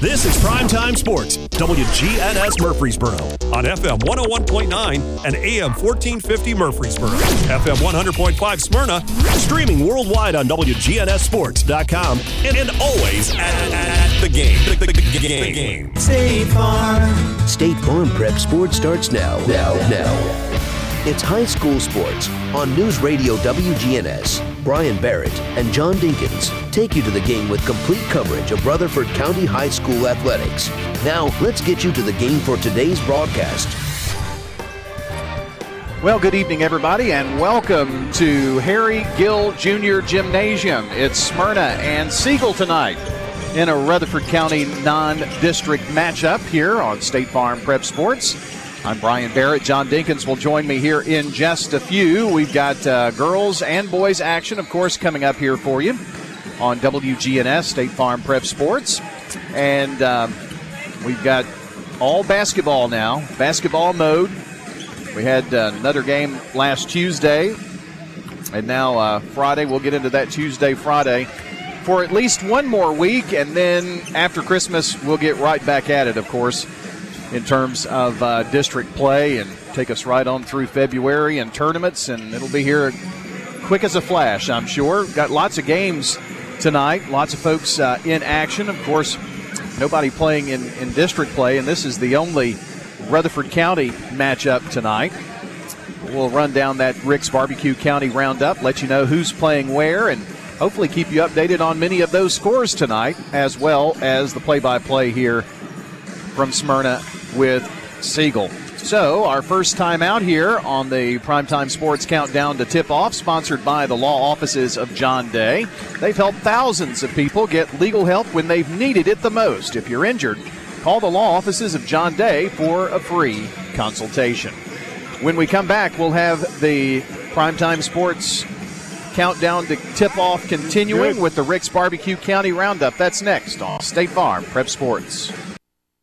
This is Primetime Sports, WGNS Murfreesboro, on FM 101.9 and AM 1450 Murfreesboro, FM 100.5 Smyrna, streaming worldwide on WGNSSports.com, and, and always at, at, the game. The, the, the game. State Farm. State Farm Prep Sports starts now. Now, now. It's high school sports on News Radio WGNS. Brian Barrett and John Dinkins take you to the game with complete coverage of Rutherford County High School athletics. Now, let's get you to the game for today's broadcast. Well, good evening, everybody, and welcome to Harry Gill Jr. Gymnasium. It's Smyrna and Siegel tonight in a Rutherford County non district matchup here on State Farm Prep Sports. I'm Brian Barrett. John Dinkins will join me here in just a few. We've got uh, girls and boys action, of course, coming up here for you on WGNS State Farm Prep Sports. And um, we've got all basketball now, basketball mode. We had uh, another game last Tuesday, and now uh, Friday. We'll get into that Tuesday, Friday for at least one more week, and then after Christmas, we'll get right back at it, of course in terms of uh, district play and take us right on through February and tournaments, and it'll be here quick as a flash, I'm sure. Got lots of games tonight, lots of folks uh, in action. Of course, nobody playing in, in district play, and this is the only Rutherford County matchup tonight. We'll run down that Rick's Barbecue County Roundup, let you know who's playing where, and hopefully keep you updated on many of those scores tonight, as well as the play by play here from Smyrna with Siegel. So, our first time out here on the Primetime Sports Countdown to Tip Off, sponsored by the law offices of John Day. They've helped thousands of people get legal help when they've needed it the most. If you're injured, call the law offices of John Day for a free consultation. When we come back, we'll have the Primetime Sports Countdown to Tip Off continuing Good. with the Rick's Barbecue County Roundup. That's next on State Farm Prep Sports.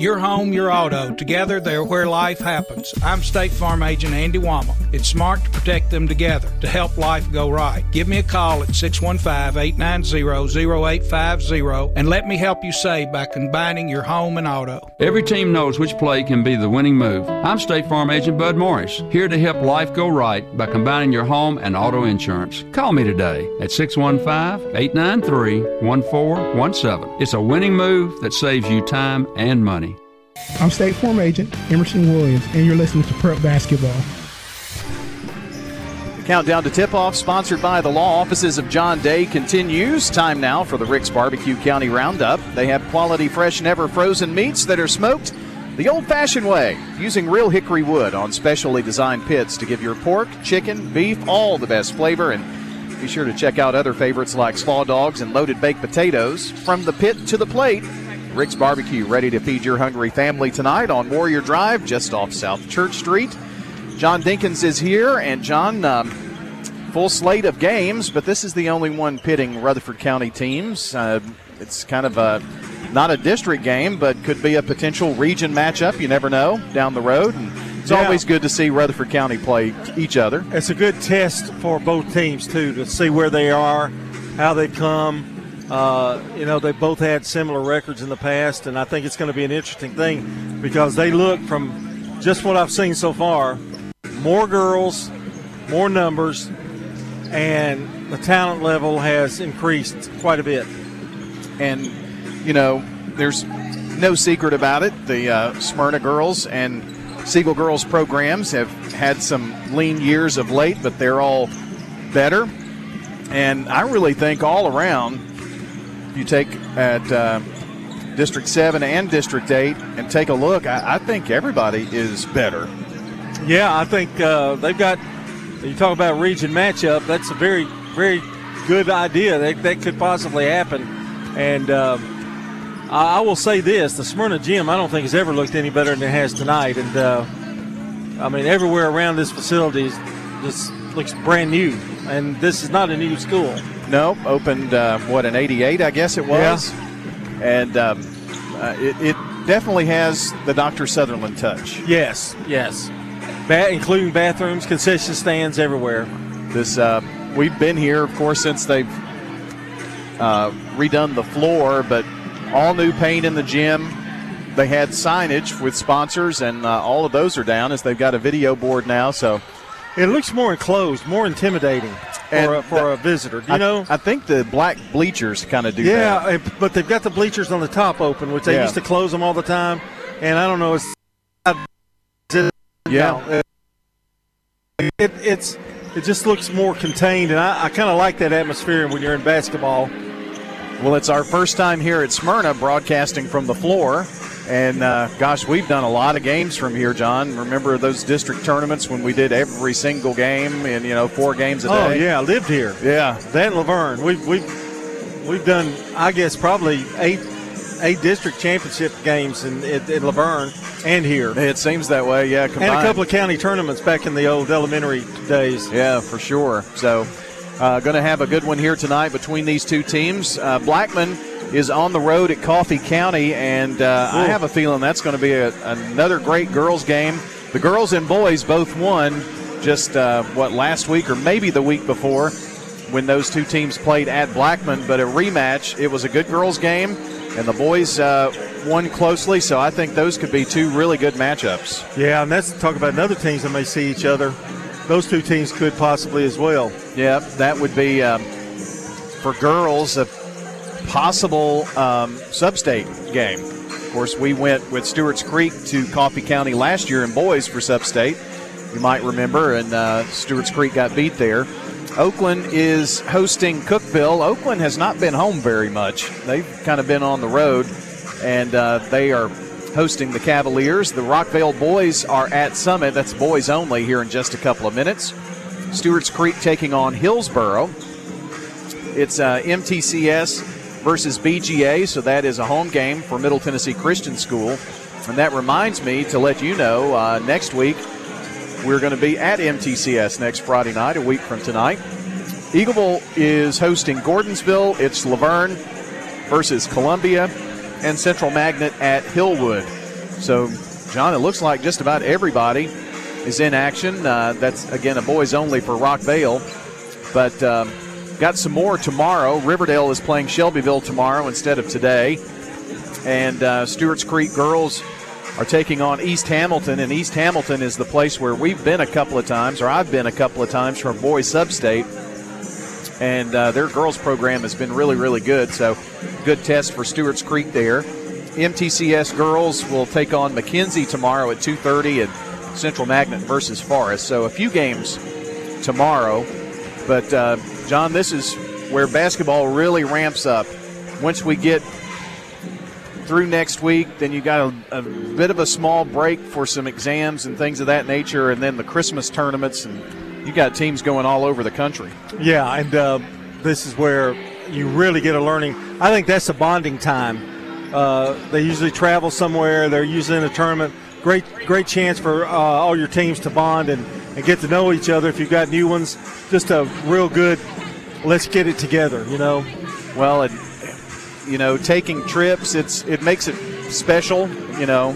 Your home, your auto. Together, they're where life happens. I'm State Farm Agent Andy Wama. It's smart to protect them together to help life go right. Give me a call at 615 890 0850 and let me help you save by combining your home and auto. Every team knows which play can be the winning move. I'm State Farm Agent Bud Morris, here to help life go right by combining your home and auto insurance. Call me today at 615 893 1417. It's a winning move that saves you time and money. I'm State Farm Agent Emerson Williams, and you're listening to Prep Basketball. The countdown to tip off, sponsored by the law offices of John Day, continues. Time now for the Rick's Barbecue County Roundup. They have quality, fresh, never frozen meats that are smoked the old fashioned way, using real hickory wood on specially designed pits to give your pork, chicken, beef all the best flavor. And be sure to check out other favorites like slaw dogs and loaded baked potatoes. From the pit to the plate, Rick's Barbecue ready to feed your hungry family tonight on Warrior Drive, just off South Church Street. John Dinkins is here, and John, um, full slate of games, but this is the only one pitting Rutherford County teams. Uh, it's kind of a not a district game, but could be a potential region matchup. You never know down the road. And it's Yeah. always good to see Rutherford County play each other. It's a good test for both teams too to see where they are, how they come. Uh, you know, they both had similar records in the past, and I think it's going to be an interesting thing because they look from just what I've seen so far, more girls, more numbers, and the talent level has increased quite a bit. And, you know, there's no secret about it. The uh, Smyrna girls and Siegel girls programs have had some lean years of late, but they're all better. And I really think all around, you take at uh, District 7 and District 8 and take a look, I, I think everybody is better. Yeah, I think uh, they've got. You talk about region matchup. That's a very, very good idea. That that could possibly happen. And um, I, I will say this: the Smyrna gym, I don't think has ever looked any better than it has tonight. And uh, I mean, everywhere around this facility is, just looks brand new. And this is not a new school. No, opened uh, what an '88, I guess it was, and um, uh, it, it definitely has the Dr. Sutherland touch. Yes, yes. Ba- including bathrooms, concession stands everywhere. This uh, we've been here, of course, since they've uh, redone the floor, but all new paint in the gym. They had signage with sponsors, and uh, all of those are down as they've got a video board now. So It looks more enclosed, more intimidating for, a, for a visitor. You I, know, I think the black bleachers kind of do yeah, that. eh, but they've got the bleachers on the top open, which they Yeah. used to close them all the time. And I don't know, it's Yeah. it, it's it just looks more contained, and I, I kind of like that atmosphere when you're in basketball. Well, it's our first time here at Smyrna broadcasting from the floor. And uh, gosh, we've done a lot of games from here, John. Remember those district tournaments when we did every single game in, you know, four games a day? Oh yeah, I lived here. Yeah. That and La Vergne, we've we've we've done, I guess, probably eight eight district championship games in, in, in La Vergne and here, It seems that way, yeah. and a couple of county tournaments back in the old elementary days. Yeah, for sure. So, uh, going to have a good one here tonight between these two teams. Uh, Blackman is on the road at Coffee County, and uh, I have a feeling that's going to be a, another great girls' game. The girls and boys both won just uh, what last week or maybe the week before when those two teams played at Blackman. But a rematch, it was a good girls' game, and the boys uh, won closely. So I think those could be two really good matchups. Yeah, and that's talk about another teams that may see each other. Those two teams could possibly as well. Yeah, that would be um, for girls a possible um, sub-state game. Of course, we went with Stewart's Creek to Coffee County last year in boys for sub-state. You might remember, and uh, Stewart's Creek got beat there. Oakland is hosting Cookeville. Oakland has not been home very much. They've kind of been on the road, and uh, they are hosting the Cavaliers. The Rockvale boys are at Summit. That's boys only here in just a couple of minutes. Stewart's Creek taking on Hillsboro. It's uh, MTCS versus BGA, so that is a home game for Middle Tennessee Christian School. And that reminds me to let you know uh, next week we're going to be at MTCS next Friday night, a week from tonight. Eagleville is hosting Gordonsville. It's La Vergne versus Columbia, and Central Magnet at Hillwood. So, John, it looks like just about everybody is in action. Uh, that's again a boys only for Rockvale, but um, got some more tomorrow. Riverdale is playing Shelbyville tomorrow instead of today, and uh, Stewart's Creek girls are taking on East Hamilton, and East Hamilton is the place where we've been a couple of times, or I've been a couple of times from boys sub-state, and uh, their girls program has been really, really good. So, good test for Stewart's Creek there. MTCS girls will take on McKenzie tomorrow at 2:30, and Central Magnet versus Forrest. So, a few games tomorrow, but uh, John, this is where basketball really ramps up. Once we get through next week, then you got a, a bit of a small break for some exams and things of that nature, and then the Christmas tournaments, and you got teams going all over the country. Yeah, and uh, this is where you really get a learning. I think that's a bonding time. Uh, they usually travel somewhere. They're usually in a tournament. Great, great chance for uh, all your teams to bond and, and get to know each other. If you've got new ones, just a real good. Let's get it together. You know. Well, and you know, taking trips. It's it makes it special. You know,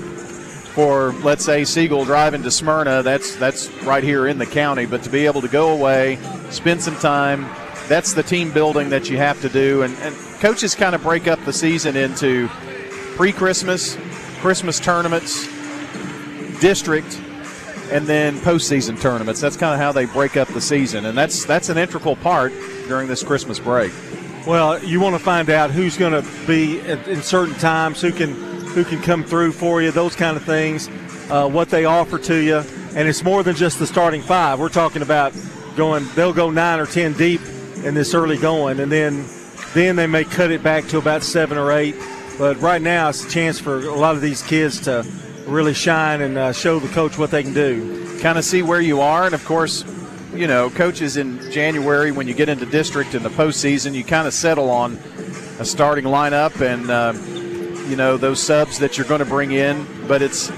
for let's say Siegel driving to Smyrna. That's that's right here in the county. But to be able to go away, spend some time. That's the team building that you have to do. And, and coaches kind of break up the season into pre-Christmas, Christmas tournaments, district, and then postseason tournaments. That's kind of how they break up the season, and that's that's an integral part during this Christmas break. Well, you want to find out who's going to be at, in certain times, who can who can come through for you, those kind of things, uh, what they offer to you, and it's more than just the starting five. We're talking about going; they'll go nine or ten deep in this early going, and then then they may cut it back to about seven or eight. But right now, it's a chance for a lot of these kids to really shine and uh, show the coach what they can do. Kind of see where you are, and of course, you know, coaches in January when you get into district in the postseason, you kind of settle on a starting lineup and uh, you know those subs that you're going to bring in. But it's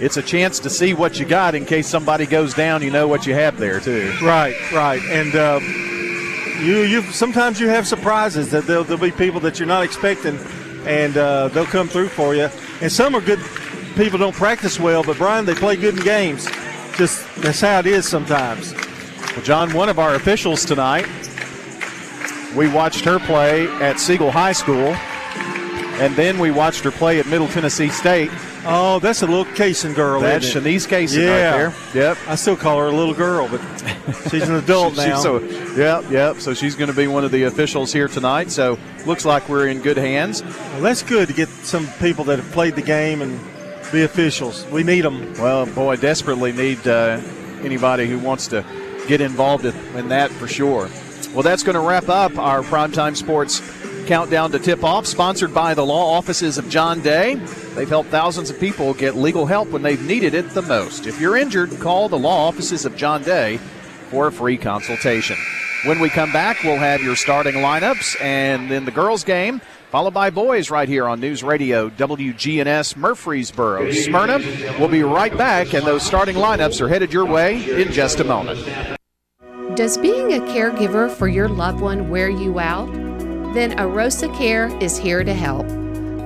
it's a chance to see what you got in case somebody goes down. You know what you have there too. Right, right, and. Uh, you, you sometimes you have surprises that there'll, there'll be people that you're not expecting, and uh, they'll come through for you. And some are good people don't practice well, but Brian, they play good in games. Just that's how it is sometimes. Well, John, one of our officials tonight, we watched her play at Siegel High School, and then we watched her play at Middle Tennessee State. Oh, that's a little Cason girl. That's Shanice Cason yeah. right there. Yep. I still call her a little girl, but she's an adult now. so, yep, yep. So she's going to be one of the officials here tonight. So looks like we're in good hands. Well, that's good to get some people that have played the game and be officials. We need them. Well, boy, desperately need uh, anybody who wants to get involved in that for sure. Well, that's going to wrap up our Primetime Sports Countdown to Tip Off, sponsored by the law offices of John Day. They've helped thousands of people get legal help when they've needed it the most. If you're injured, call the law offices of John Day for a free consultation. When we come back, we'll have your starting lineups and then the girls' game, followed by boys right here on News Radio WGNS Murfreesboro. Smyrna We'll be right back, and those starting lineups are headed your way in just a moment. Does being a caregiver for your loved one wear you out? Then Arosa Care is here to help.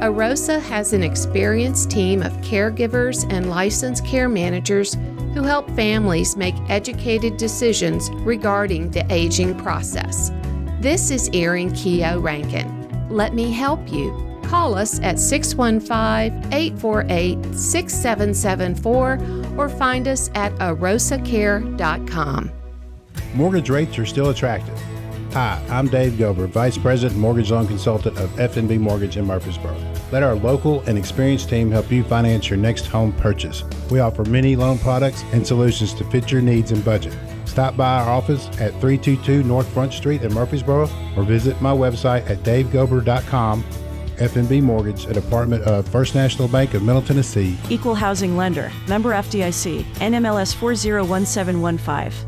Arosa has an experienced team of caregivers and licensed care managers who help families make educated decisions regarding the aging process. This is Erin Keogh Rankin. Let me help you. Call us at 615 848 6774 or find us at arosacare.com. Mortgage rates are still attractive. Hi, I'm Dave Gober, Vice President Mortgage Loan Consultant of FNB Mortgage in Murfreesboro. Let our local and experienced team help you finance your next home purchase. We offer many loan products and solutions to fit your needs and budget. Stop by our office at 322 North Front Street in Murfreesboro or visit my website at davegober.com. FNB Mortgage, a department of First National Bank of Middle Tennessee. Equal Housing Lender, member FDIC, NMLS 401715.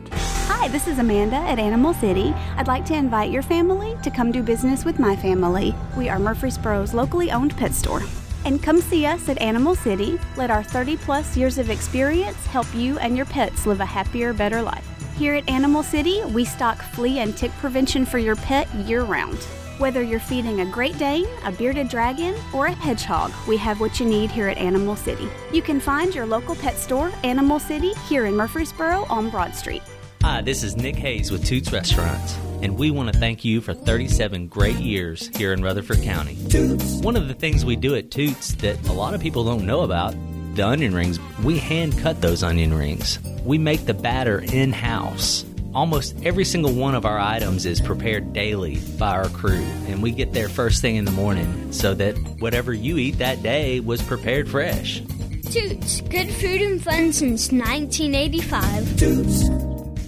Hi, this is Amanda at Animal City. I'd like to invite your family to come do business with my family. We are Murfreesboro's locally owned pet store. And come see us at Animal City. Let our 30 plus years of experience help you and your pets live a happier, better life. Here at Animal City, we stock flea and tick prevention for your pet year round. Whether you're feeding a Great Dane, a bearded dragon, or a hedgehog, we have what you need here at Animal City. You can find your local pet store, Animal City, here in Murfreesboro on Broad Street. Hi, this is Nick Hayes with Toots Restaurants, and we want to thank you for 37 great years here in Rutherford County. Toots. One of the things we do at Toots that a lot of people don't know about the onion rings, we hand cut those onion rings. We make the batter in house. Almost every single one of our items is prepared daily by our crew, and we get there first thing in the morning so that whatever you eat that day was prepared fresh. Toots, good food and fun since 1985. Toots.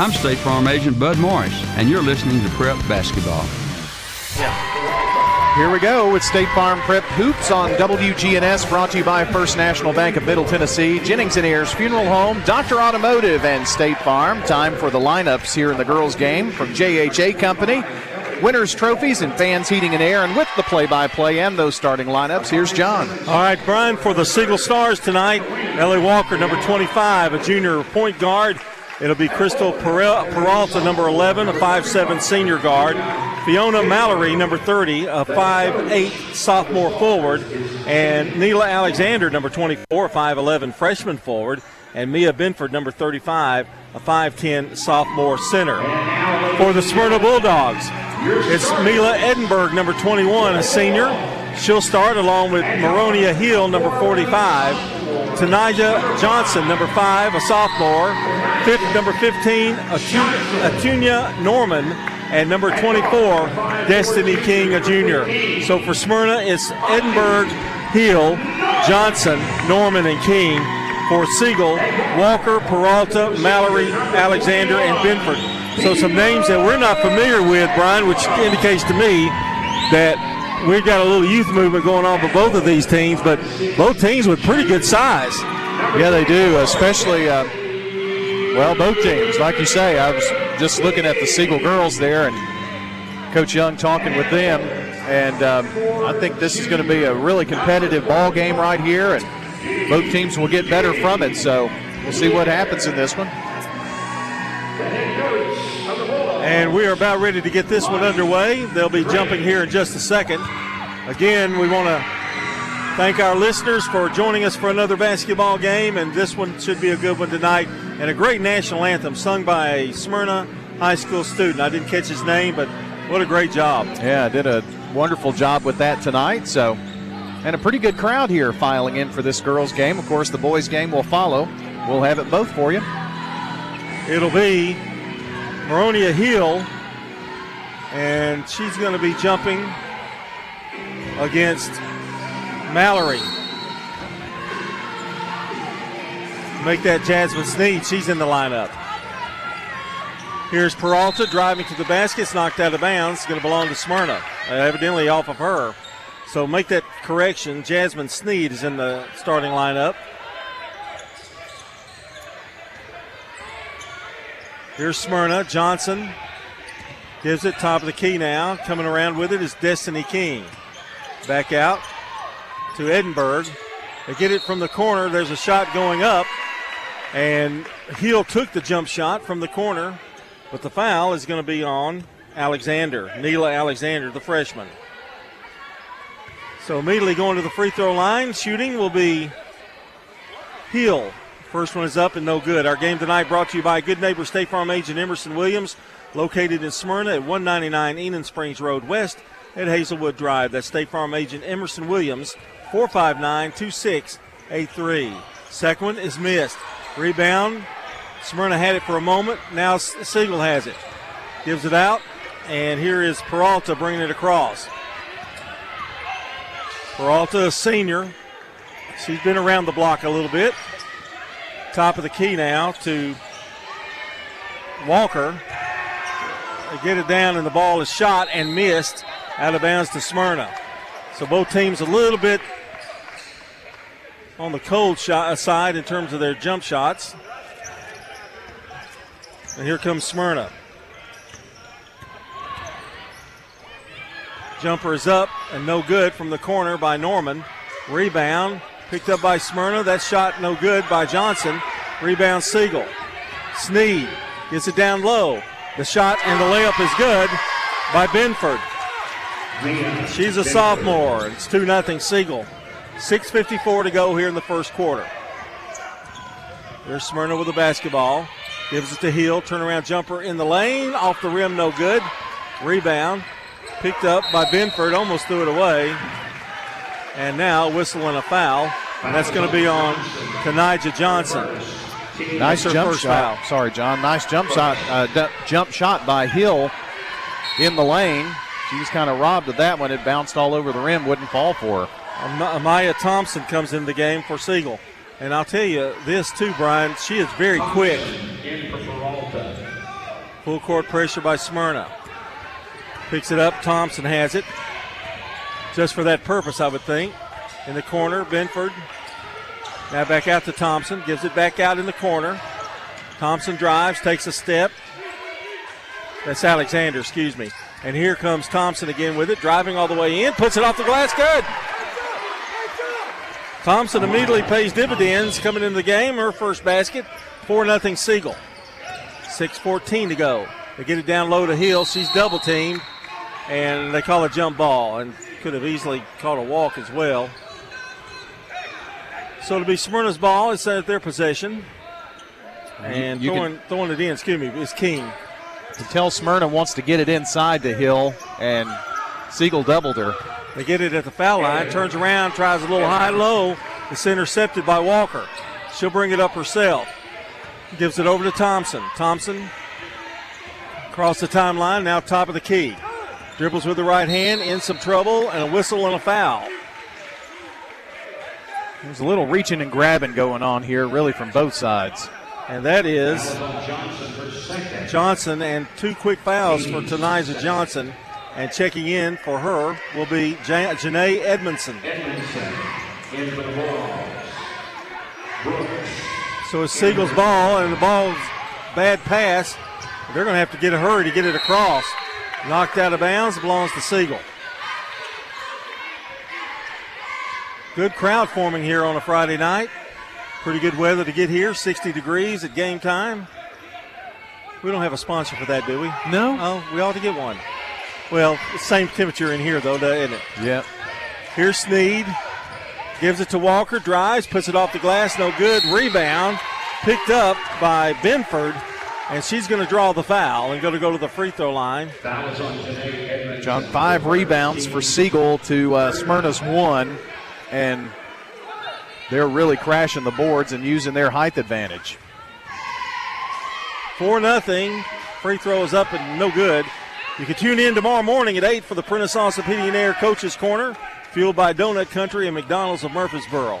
I'm State Farm Agent Bud Morris, and you're listening to Prep Basketball. Yeah. Here we go with State Farm Prep Hoops on WGNS, brought to you by First National Bank of Middle Tennessee, Jennings and Ayers Funeral Home, Dr. Automotive, and State Farm. Time for the lineups here in the girls' game from JHA Company. Winners trophies and fans heating and air, and with the play-by-play and those starting lineups, here's John. All right, Brian, for the Siegel Stars tonight, Ellie Walker, number 25, a junior point guard. It'll be Crystal Peralta, number 11, a 5'7 senior guard. Fiona Mallory, number 30, a 5'8 sophomore forward. And Neela Alexander, number 24, a 5'11 freshman forward. And Mia Binford, number 35, a 5'10 sophomore center. For the Smyrna Bulldogs, it's Mila Edinburgh, number 21, a senior. She'll start along with Maronia Hill, number 45. Tanaja Johnson, number 5, a sophomore. Number 15, Atunya Norman. And number 24, Destiny King, a junior. So for Smyrna, it's Edinburgh, Hill, Johnson, Norman, and King. For Siegel, Walker, Peralta, Mallory, Alexander, and Binford. So some names that we're not familiar with, Brian, which indicates to me that we've got a little youth movement going on for both of these teams, but both teams with pretty good size. Yeah, they do, especially, uh, well, both teams. Like you say, I was just looking at the Siegel girls there and Coach Young talking with them, and um, I think this is going to be a really competitive ball game right here, and both teams will get better from it. So we'll see what happens in this one. And we are about ready to get this one underway. They'll be jumping here in just a second. Again, we want to thank our listeners for joining us for another basketball game, and this one should be a good one tonight. And a great national anthem sung by a Smyrna high school student. I didn't catch his name, but what a great job. Yeah, did a wonderful job with that tonight. So, and a pretty good crowd here filing in for this girls' game. Of course, the boys' game will follow. We'll have it both for you. It'll be Maronia Hill, and she's going to be jumping against Mallory. Make that Jasmine Sneed. She's in the lineup. Here's Peralta driving to the basket. It's knocked out of bounds. It's going to belong to Smyrna. Uh, evidently off of her. So make that correction. Jasmine Sneed is in the starting lineup. Here's Smyrna. Johnson gives it top of the key now. Coming around with it is Destiny King. Back out to Edinburgh. They get it from the corner. There's a shot going up. And Hill took the jump shot from the corner. But the foul is going to be on Alexander, Neela Alexander, the freshman. So immediately going to the free throw line, shooting will be Hill. First one is up and no good. Our game tonight brought to you by Good Neighbor State Farm agent Emerson Williams, located in Smyrna at 199 Enon Springs Road West at Hazelwood Drive. That's State Farm agent Emerson Williams, 459 2683. Second one is missed. Rebound. Smyrna had it for a moment. Now Siegel has it. Gives it out. And here is Peralta bringing it across. Peralta, a senior. She's been around the block a little bit. Top of the key now to Walker. They get it down, and the ball is shot and missed out of bounds to Smyrna. So both teams a little bit on the cold shot uh, side in terms of their jump shots. And here comes Smyrna. Jumper is up and no good from the corner by Norman. Rebound picked up by Smyrna. That shot no good by Johnson. Rebound Siegel. Sneed gets it down low. The shot and the layup is good by Binford. She's a sophomore. It's 2 0 Siegel. 6.54 to go here in the first quarter. There's Smyrna with the basketball. Gives it to Hill. Turnaround jumper in the lane. Off the rim, no good. Rebound. Picked up by Benford. Almost threw it away. And now whistling a foul. And that's going to be on Kanija Johnson. Nice jump first shot. foul. Sorry, John. Nice jump shot. Uh, d- jump shot by Hill in the lane. She was kind of robbed of that one. It bounced all over the rim. Wouldn't fall for her. Am- Amaya Thompson comes in the game for Siegel. And I'll tell you this too, Brian. She is very quick. Full court pressure by Smyrna. Picks it up. Thompson has it. Just for that purpose, I would think. In the corner, Benford. Now back out to Thompson. Gives it back out in the corner. Thompson drives, takes a step. That's Alexander, excuse me. And here comes Thompson again with it, driving all the way in, puts it off the glass, good. Thompson immediately pays dividends coming into the game. Her first basket, 4 0 Siegel. 6.14 to go. They get it down low to Hill. She's double teamed, and they call a jump ball, and could have easily caught a walk as well. So it'll be Smyrna's ball. It's at their possession. And You can- throwing, throwing it in, excuse me, is King. Until Smyrna wants to get it inside to Hill, and Siegel doubled her. They get it at the foul line, turns around, tries a little high low. It's intercepted by Walker. She'll bring it up herself. Gives it over to Thompson. Thompson across the timeline, now top of the key. Dribbles with the right hand, in some trouble, and a whistle and a foul. There's a little reaching and grabbing going on here, really from both sides. And that is Johnson, and two quick fouls for Taniza Johnson. And checking in for her will be Jan- Janae Edmondson. So it's Siegel's ball, and the ball's bad pass. They're going to have to get a hurry to get it across. Knocked out of bounds, belongs to Siegel. Good crowd forming here on a Friday night. Pretty good weather to get here, 60 degrees at game time. We don't have a sponsor for that, do we? No. Oh, we ought to get one. Well, same temperature in here, though, isn't it? Yep. Here's Sneed. Gives it to Walker, drives, puts it off the glass, no good. Rebound, picked up by Benford, and she's going to draw the foul and going to go to the free throw line. John, five rebounds for Siegel to uh, Smyrna's one, and they're really crashing the boards and using their height advantage. 4 nothing. Free throw is up and no good. You can tune in tomorrow morning at 8 for the Prentice Orthopedic Air Coaches Corner, fueled by Donut Country and McDonald's of Murfreesboro.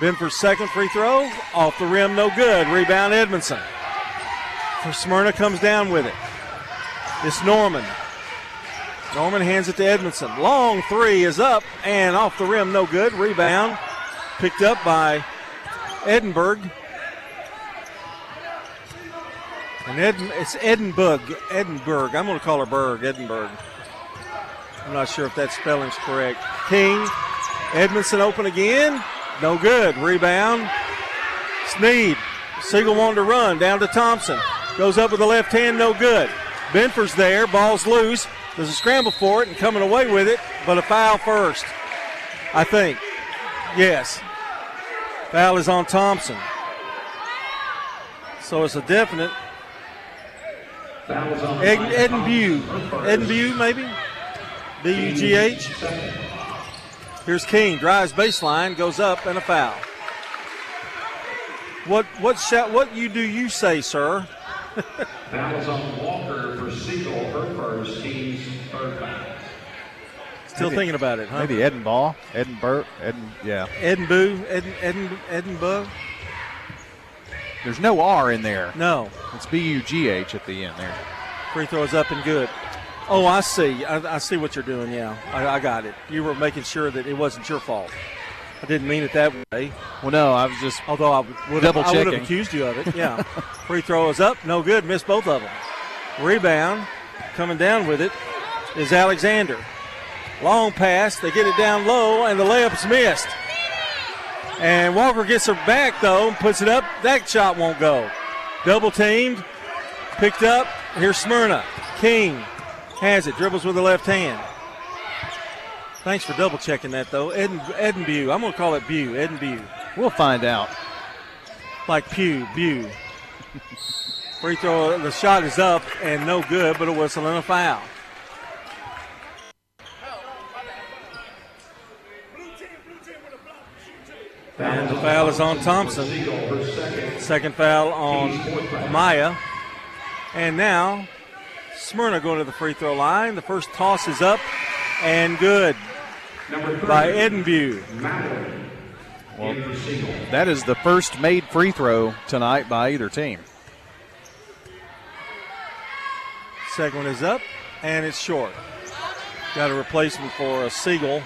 Benford's second free throw, off the rim, no good. Rebound Edmondson. For Smyrna comes down with it. It's Norman. Norman hands it to Edmondson. Long three is up and off the rim, no good. Rebound picked up by Edinburgh. And it's Edinburgh. Edinburgh. I'm going to call her Berg. Edinburgh. I'm not sure if that spelling's correct. King. Edmondson open again. No good. Rebound. Sneed. Siegel wanted to run. Down to Thompson. Goes up with the left hand. No good. Benford's there. Ball's loose. There's a scramble for it and coming away with it, but a foul first. I think. Yes. Foul is on Thompson. So it's a definite. Ed, Edinbue. Edinbue, maybe? B U G H. Here's King. Drives baseline, goes up, and a foul. What what shot, what you do you say, sir? That was on Walker for Siegel, her first team's third foul. Still Maybe- thinking about it, huh? Maybe Edinburgh, Edinburgh, Edin, yeah. Edinbue, Edin, Edin, Edinburgh. There's no R in there. No. It's B U G H at the end there. Free throw is up and good. Oh, I see. I, I see what you're doing. Yeah, I, I got it. You were making sure that it wasn't your fault. I didn't mean it that way. Well, no, I was just although I would double checking. I would have accused you of it. Yeah. Free throw is up, no good. Missed both of them. Rebound, coming down with it is Alexander. Long pass. They get it down low, and the layup's missed. And Walker gets her back though, and puts it up. That shot won't go. Double teamed, picked up. Here's Smyrna. King has it, dribbles with the left hand. Thanks for double checking that though. Eden, Edinbue. I'm going to call it Bew. Edinbue. We'll find out. Like Pew, Bew. Free throw, the shot is up and no good, but a whistle and a foul. And the foul is on Thompson. Second foul on Maya. And now Smyrna going to the free throw line. The first toss is up and good by Edenview. Well, that is the first made free throw tonight by either team. Second one is up, and it's short. Got a replacement for a Siegel.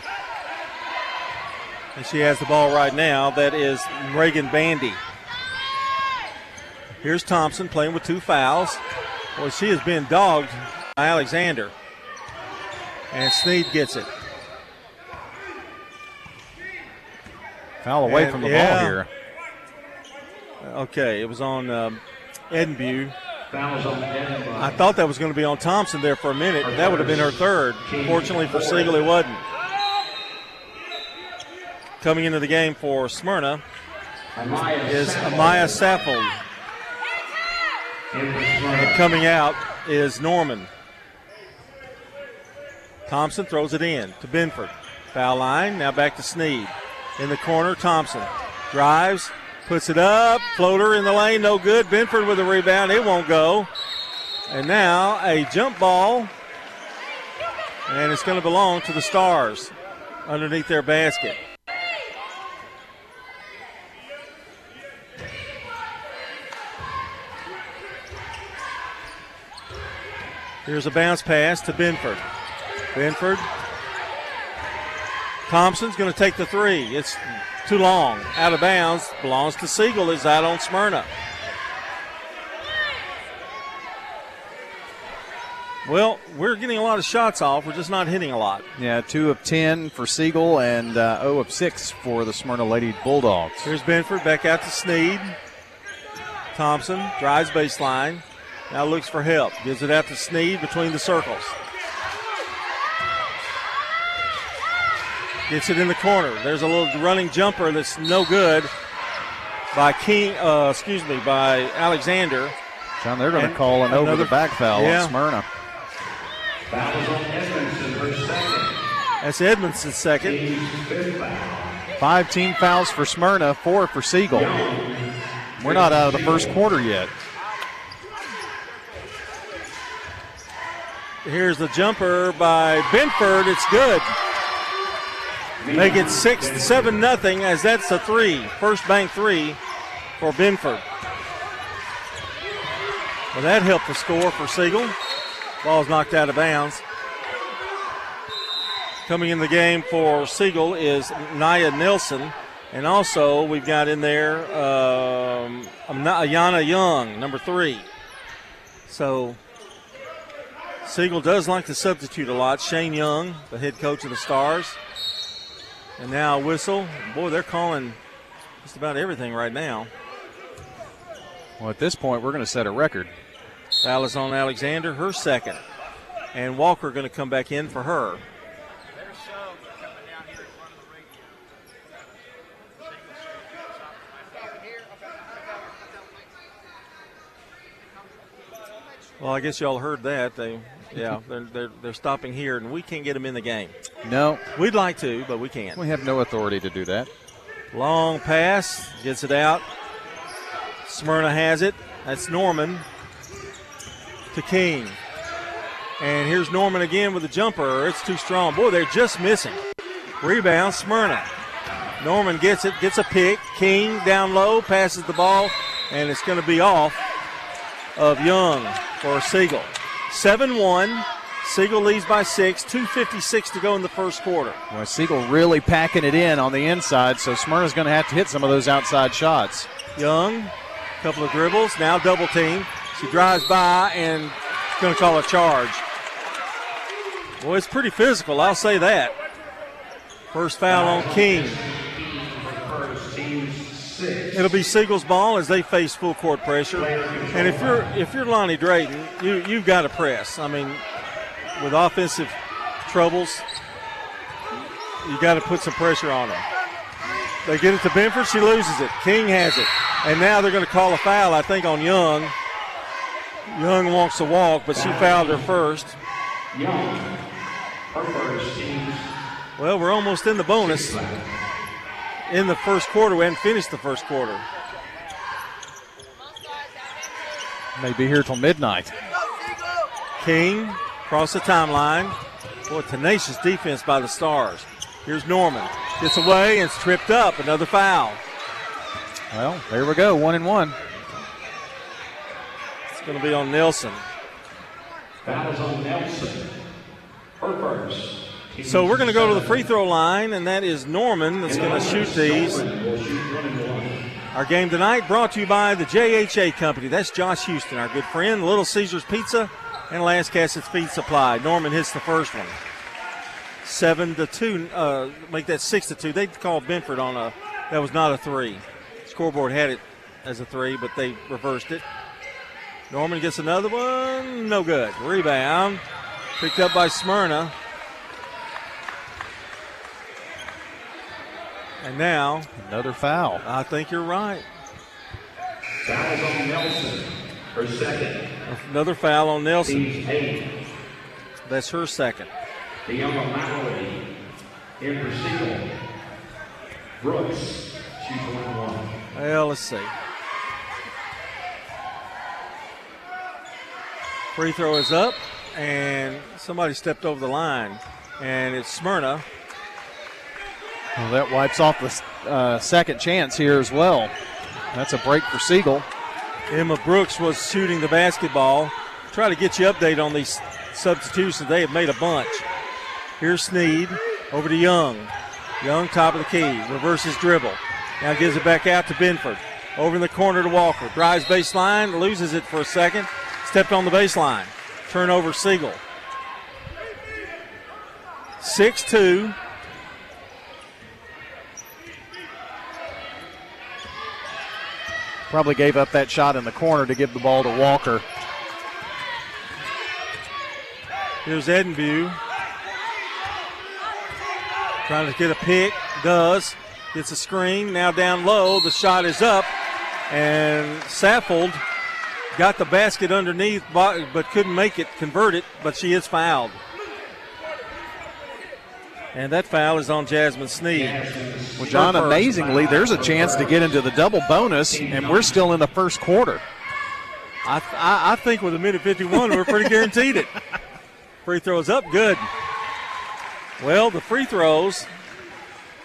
And she has the ball right now. That is Reagan Bandy. Here's Thompson playing with two fouls. Well, she has been dogged by Alexander. And Sneed gets it. Foul away And- from the yeah. ball here. Okay, it was on um, Edenview. Fouls on Edenview. I thought that was going to be on Thompson there for a minute. That would have been her third. Fortunately for Siegel, it wasn't. Coming into the game for Smyrna is Amaya Saffold. And coming out is Norman. Thompson throws it in to Benford. Foul line, now back to Sneed. In the corner, Thompson drives, puts it up, floater in the lane, no good. Benford with a rebound, it won't go. And now a jump ball, and it's going to belong to the Stars underneath their basket. Here's a bounce pass to Benford. Benford. Thompson's going to take the three. It's too long. Out of bounds. Belongs to Siegel. Is out on Smyrna. Well, we're getting a lot of shots off. We're just not hitting a lot. Yeah, two of 10 for Siegel and uh, 0 of 6 for the Smyrna Lady Bulldogs. Here's Benford back out to Sneed. Thompson drives baseline. Now looks for help. Gives it out to Sneed between the circles. Gets it in the corner. There's a little running jumper that's no good by King. Uh, excuse me, by Alexander. John, they're going to call an over the back foul Yeah. on Smyrna. Fouls on Edmondson, her second. That's Edmondson's second. Five team fouls for Smyrna, four for Siegel. We're not out of the first quarter yet. Here's the jumper by Benford. It's good. Make it six, seven, nothing. As that's a three, first bank three for Benford. Well, that helped the score for Siegel. Ball's knocked out of bounds. Coming in the game for Siegel is Naya Nelson. And also, we've got in there um, Ayana Young, number three. So, Siegel does like to substitute a lot. Shane Young, the head coach of the Stars. And now whistle. Boy, they're calling just about everything right now. Well, at this point, we're going to set a record. Foul is on Alexander, her second. And Walker going to come back in for her. Well, I guess y'all heard that. They, yeah, they're, they're, they're stopping here, and we can't get them in the game. No, We'd like to, but we can't. we have no authority to do that. Long pass, gets it out. Smyrna has it. That's Norman to King. And here's Norman again with a jumper. It's too strong. Boy, they're just missing. Rebound, Smyrna. Norman gets it, gets a pick. King down low, passes the ball, and it's going to be off of Young for Siegel. 7 1. Siegel leads by six. 2.56 to go in the first quarter. Well, Siegel really packing it in on the inside, so Smyrna's going to have to hit some of those outside shots. Young, couple of dribbles, now double team. She drives by and going to call a charge. Boy, it's pretty physical, I'll say that. First foul on King. It'll be Siegel's ball as they face full court pressure. And if you're if you're Lonnie Drayton, you you've got to press. I mean, with offensive troubles, you got to put some pressure on them. They get it to Benford, she loses it. King has it. And now they're going to call a foul, I think, on Young. Young wants to walk, but she fouled her first. Young, her first Well, we're almost in the bonus. In the first quarter, we hadn't finished the first quarter. May be here till midnight. King across the timeline. Boy, tenacious defense by the Stars. Here's Norman. Gets away and it's tripped up. Another foul. Well, there we go. One and one. It's going to be on Nelson. foul is on Nelson. Her first. So we're going to go to the free throw line, and that is Norman that's going to shoot these. Our game tonight brought to you by the JHA Company. That's Josh Houston, our good friend. Little Caesars Pizza and Last Cassett's Feed Supply. Norman hits the first one. Seven to two. Uh, make that six to two. They called Benford on a that was not a three. Scoreboard had it as a three, but they reversed it. Norman gets another one. No good. Rebound. Picked up by Smyrna. And now another foul. I think you're right. Foul is on Nelson. Her second. Another foul on Nelson. That's her second. The young O'Malley. In for Siegel. Brooks. She's one one. Well, let's see. Free throw is up, and somebody stepped over the line, and it's Smyrna. Well, that wipes off the uh, second chance here as well. That's a break for Siegel. Emma Brooks was shooting the basketball. Try to get you update on these substitutions. They have made a bunch. Here's Sneed over to Young. Young, top of the key, reverses dribble. Now gives it back out to Benford. Over in the corner to Walker. Drives baseline, loses it for a second. Stepped on the baseline. Turnover Siegel. 6 2. Probably gave up that shot in the corner to give the ball to Walker. Here's Edenview. Trying to get a pick. Does. Gets a screen. Now down low. The shot is up. And Saffold got the basket underneath, but but couldn't make it convert it. But she is fouled. And that foul is on Jasmine Sneed. Well, John, amazingly, there's a chance to get into the double bonus, and we're still in the first quarter. I, I, I think with a minute 51, we're pretty guaranteed it. Free throws up, good. Well, the free throws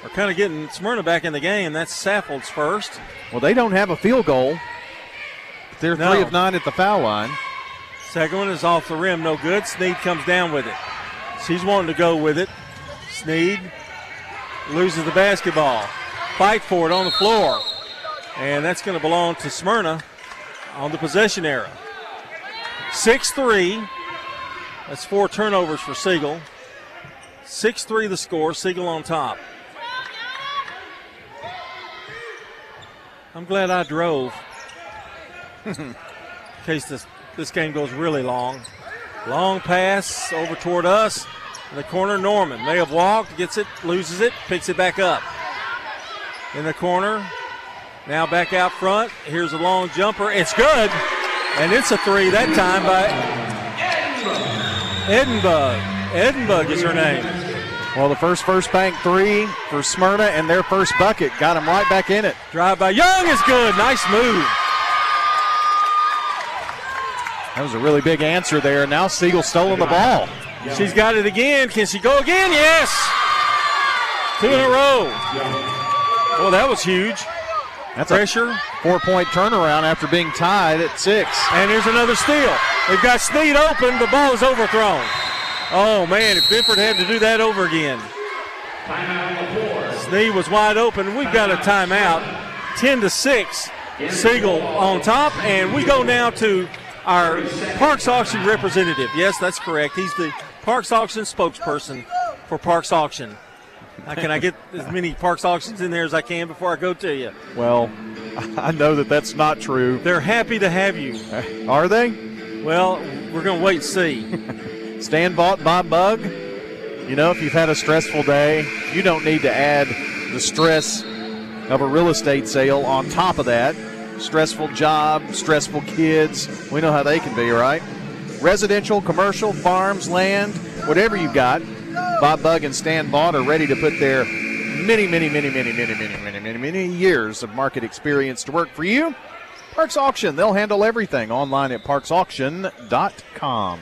are kind of getting Smyrna back in the game. That's Saffold's first. Well, they don't have a field goal. They're No. three of nine at the foul line. Second one is off the rim, no good. Sneed comes down with it. She's wanting to go with it. Sneed loses the basketball. Fight for it on the floor. And that's going to belong to Smyrna on the possession arrow. 6 3. That's four turnovers for Siegel. 6 3 the score. Siegel on top. I'm glad I drove. in case this, this game goes really long. Long pass over toward us. In the corner, Norman may have walked, gets it, loses it, picks it back up. In the corner, now back out front. Here's a long jumper. It's good. And it's a three that time by Edinburgh. Edinburgh is her name. Well, the first first bank three for Smyrna and their first bucket got them right back in it. Drive by Young is good. Nice move. That was a really big answer there. Now Siegel stolen the ball. She's got it again. Can she go again? Yes. Two in a row. Well, that was huge. That's Pressure. a four-point turnaround after being tied at six. And here's another steal. They've got Sneed open. The ball is overthrown. Oh, man, if Benford had to do that over again. Sneed was wide open. We've got a timeout. 10 to 6. Siegel on top. And we go now to our Parks Auction representative. Yes, that's correct. He's the Parks Auction spokesperson for Parks Auction. Now, can I get as many Parks Auctions in there as I can before I go to you? Well, I know that that's not true. They're happy to have you. Uh, are they? Well, we're going to wait and see. Stan Vaught by Bug. You know, if you've had a stressful day, you don't need to add the stress of a real estate sale on top of that. stressful job, stressful kids. We know how they can be, right? Residential, commercial, farms, land, whatever you've got, Bob Bug and Stan Vaught are ready to put their many, many, many, many, many, many, many, many, many years of market experience to work for you. Parks Auction, they'll handle everything online at parksauction.com.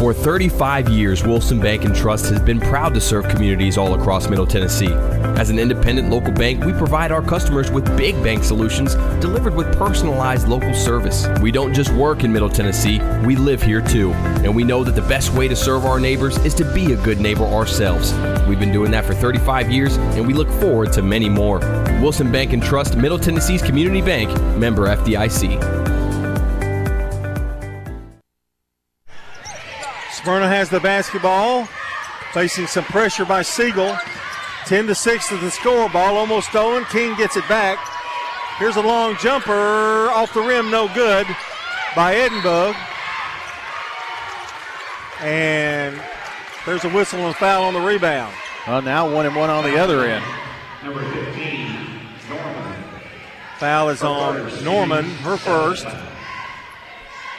For 35 years, Wilson Bank and Trust has been proud to serve communities all across Middle Tennessee. As an independent local bank, we provide our customers with big bank solutions delivered with personalized local service. We don't just work in Middle Tennessee, we live here too. And we know that the best way to serve our neighbors is to be a good neighbor ourselves. We've been doing that for 35 years, and we look forward to many more. Wilson Bank and Trust, Middle Tennessee's community bank, member FDIC. Smyrna has the basketball, facing some pressure by Siegel. 10 to 6 is the score. Ball almost stolen. King gets it back. Here's a long jumper off the rim, no good by Edinburgh. And there's a whistle and a foul on the rebound. Well, now one and one on the other end. Number 15, Norman. Foul is on Norman, her first.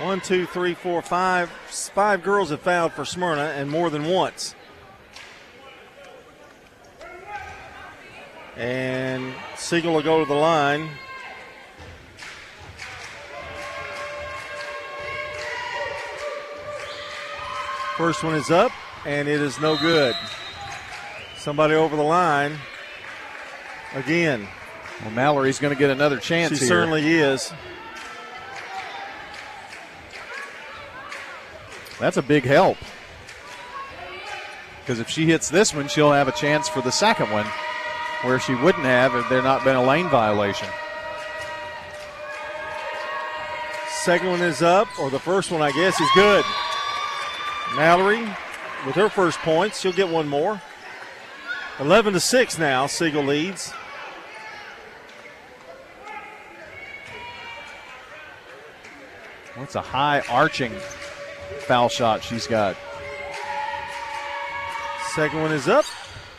One, two, three, four, five. Five girls have fouled for Smyrna and more than once. And Siegel will go to the line. First one is up, and it is no good. Somebody over the line again. Well, Mallory's going to get another chance She here. certainly is. That's a big help. Because if she hits this one, she'll have a chance for the second one, where she wouldn't have if there not been a lane violation. Second one is up, or the first one, I guess, is good. Mallory with her first points. She'll get one more. 11 to 6 now. Siegel leads. What's a high arching foul shot she's got? Second one is up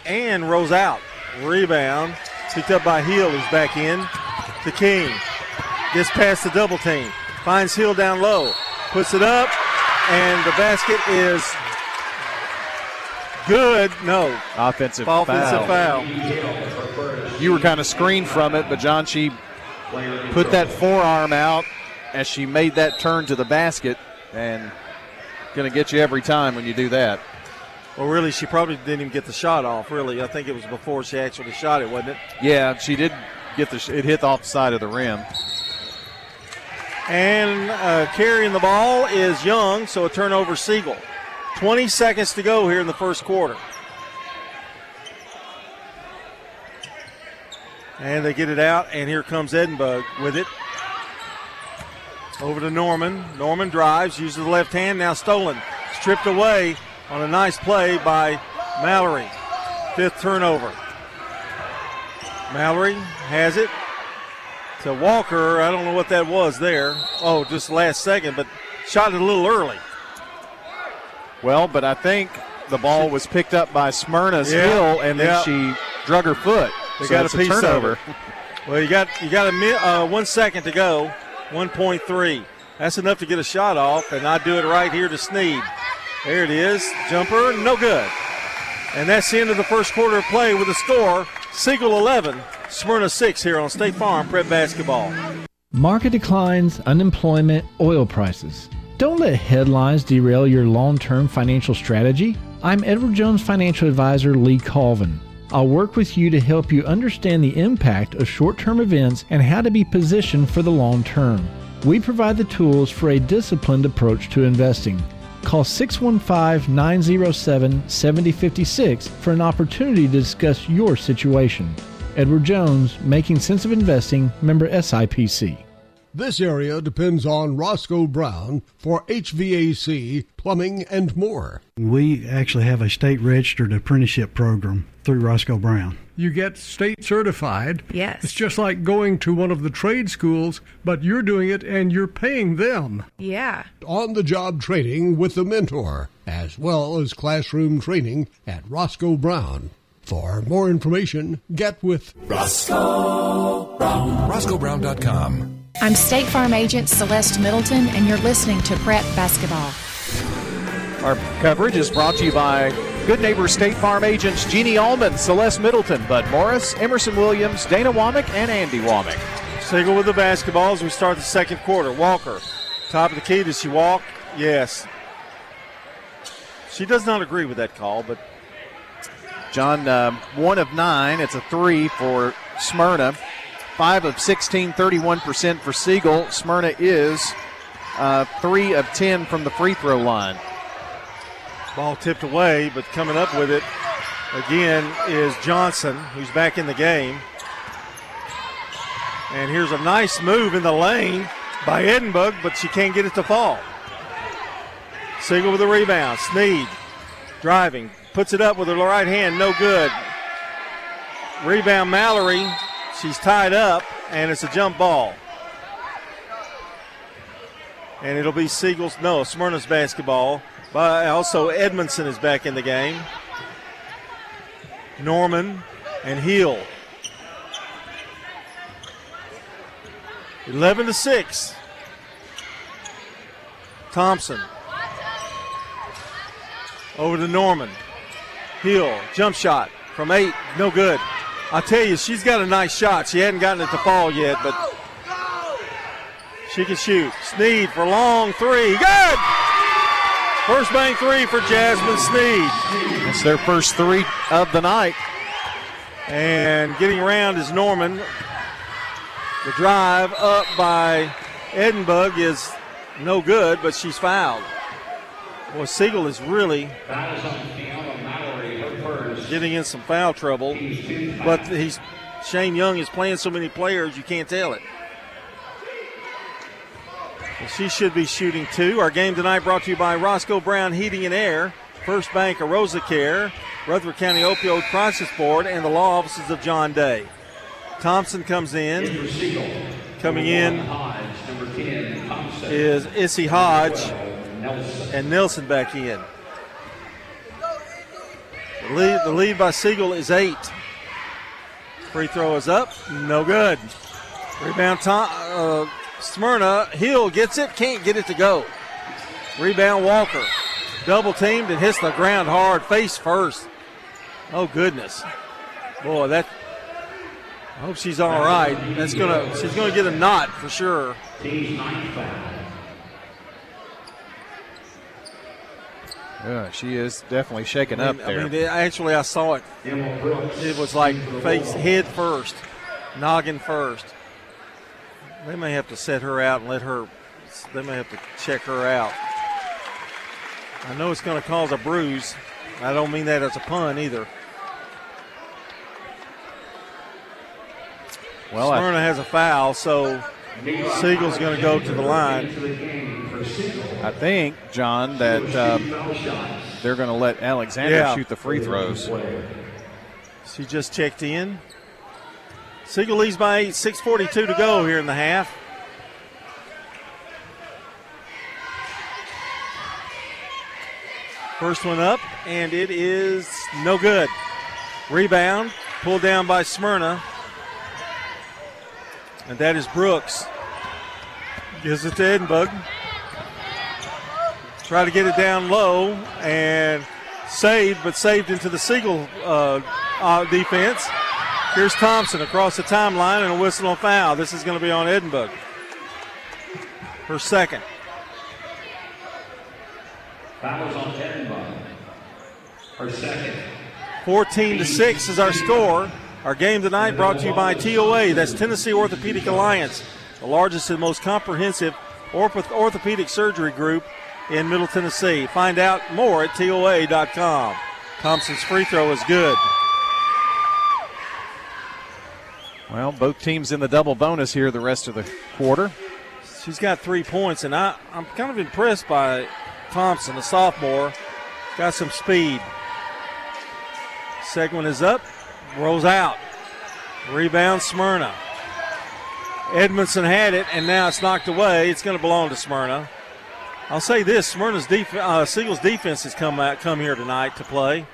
and rolls out. Rebound. Picked up by Hill, who's back in to King. Gets past the double team. Finds Hill down low. Puts it up, and the basket is good. No. Offensive, Offensive foul. foul. You were kind of screened from it, but John, she put that forearm out as she made that turn to the basket, and going to get you every time when you do that. Well, really, she probably didn't even get the shot off, really. I think it was before she actually shot it, wasn't it? Yeah, she did get the. sh- It hit off the side of the rim. And uh, carrying the ball is Young, so a turnover Siegel. 20 seconds to go here in the first quarter. And they get it out, and here comes Edinburgh with it. Over to Norman. Norman drives, uses the left hand, now stolen. Stripped away on a nice play by Mallory. Fifth turnover. Mallory has it to Walker. I don't know what that was there. Oh, just last second, but shot it a little early. Well, but I think the ball was picked up by Smyrna's Yeah, Hill, and then yeah. she drug her foot. They So got a piece turnover. of it. Well, you got you got a uh, one second to go. 1.3. That's enough to get a shot off, and I do it right here to Sneed. There it is. Jumper, no good. And that's the end of the first quarter of play with a score Siegel 11, Smyrna 6 here on State Farm Prep Basketball. Market declines, unemployment, oil prices. Don't let headlines derail your long term financial strategy. I'm Edward Jones financial advisor Lee Colvin. I'll work with you to help you understand the impact of short term events and how to be positioned for the long term. We provide the tools for a disciplined approach to investing. Call 615 907 7056 for an opportunity to discuss your situation. Edward Jones, Making Sense of Investing, member SIPC. This area depends on Roscoe Brown for HVAC, plumbing, and more. We actually have a state registered apprenticeship program through Roscoe Brown. You get state certified. Yes. It's just like going to one of the trade schools, but you're doing it and you're paying them. Yeah. On the job training with the mentor, as well as classroom training at Roscoe Brown. For more information, get with Roscoe Brown. RoscoeBrown.com. I'm State Farm Agent Celeste Middleton, and you're listening to Prep Basketball. Our coverage is brought to you by Good Neighbor State Farm agents Jeannie Allman, Celeste Middleton, Bud Morris, Emerson Williams, Dana Womack, and Andy Womack. Siegel with the basketball as we start the second quarter. Walker, top of the key. Does she walk? Yes. She does not agree with that call, but John, um, one of nine. It's a three for Smyrna. Five of 16, 31% for Siegel. Smyrna is uh, three of 10 from the free throw line. Ball tipped away, but coming up with it again is Johnson, who's back in the game. And here's a nice move in the lane by Edinburgh, but she can't get it to fall. Siegel with a rebound. Sneed driving, puts it up with her right hand, no good. Rebound Mallory, she's tied up, and it's a jump ball. And it'll be Siegel's, no, Smyrna's basketball. But also Edmondson is back in the game. Norman and Hill. 11 to 6. Thompson. Over to Norman. Hill, jump shot from eight, no good. I tell you, she's got a nice shot. She hadn't gotten it to fall yet, but she can shoot. Sneed for long three. Good! First bank three for Jasmine Sneed. It's their first three of the night. And getting around is Norman. The drive up by Edinburgh is no good, but she's fouled. Well, Siegel is really getting in some foul trouble. But he's Shane Young is playing so many players, you can't tell it. She should be shooting two. Our game tonight brought to you by Roscoe Brown Heating and Air, First Bank Arosa Care, Rutherford County Opioid Crisis Board, and the law offices of John Day. Thompson comes in. Coming in is Issy Hodge and Nelson back in. The lead, the lead by Siegel is eight. Free throw is up, no good. Rebound, Tom, uh, Smyrna. Hill gets it, can't get it to go. Rebound, Walker. Double teamed and hits the ground hard, face first. Oh goodness, boy, that. I hope she's all right. That's gonna. She's gonna get a knot for sure. Yeah, she is definitely shaking I up there. I mean, actually, I saw it. It was like face, head first, noggin first. They may have to set her out and let her. They may have to check her out. I know it's going to cause a bruise. I don't mean that as a pun either. Well, I- Smyrna has a foul, so Siegel's going to go to the line. I think, John, that um, they're going to let Alexander Yeah. shoot the free throws. She just checked in. Siegel leads by eight, 6.42 to go here in the half. First one up, and it is no good. Rebound, pulled down by Smyrna. And that is Brooks. Gives it to Edinburgh. Try to get it down low and saved, but saved into the Siegel uh, uh, defense. Here's Thompson across the timeline and a whistle on foul. This is going to be on Edinburgh. Her second. Fouls on Edinburgh. Her second. 14 to 6 is our score. Our game tonight brought to you by TOA. That's Tennessee Orthopedic Alliance, the largest and most comprehensive orthopedic surgery group in Middle Tennessee. Find out more at TOA.com. Thompson's free throw is good. Well, both teams in the double bonus here the rest of the quarter. She's got three points, and I, I'm kind of impressed by Thompson, the sophomore. Got some speed. Second is up, rolls out. Rebound Smyrna. Edmondson had it, and now it's knocked away. It's going to belong to Smyrna. I'll say this: Smyrna's def- uh, defense has come out, come here tonight to play.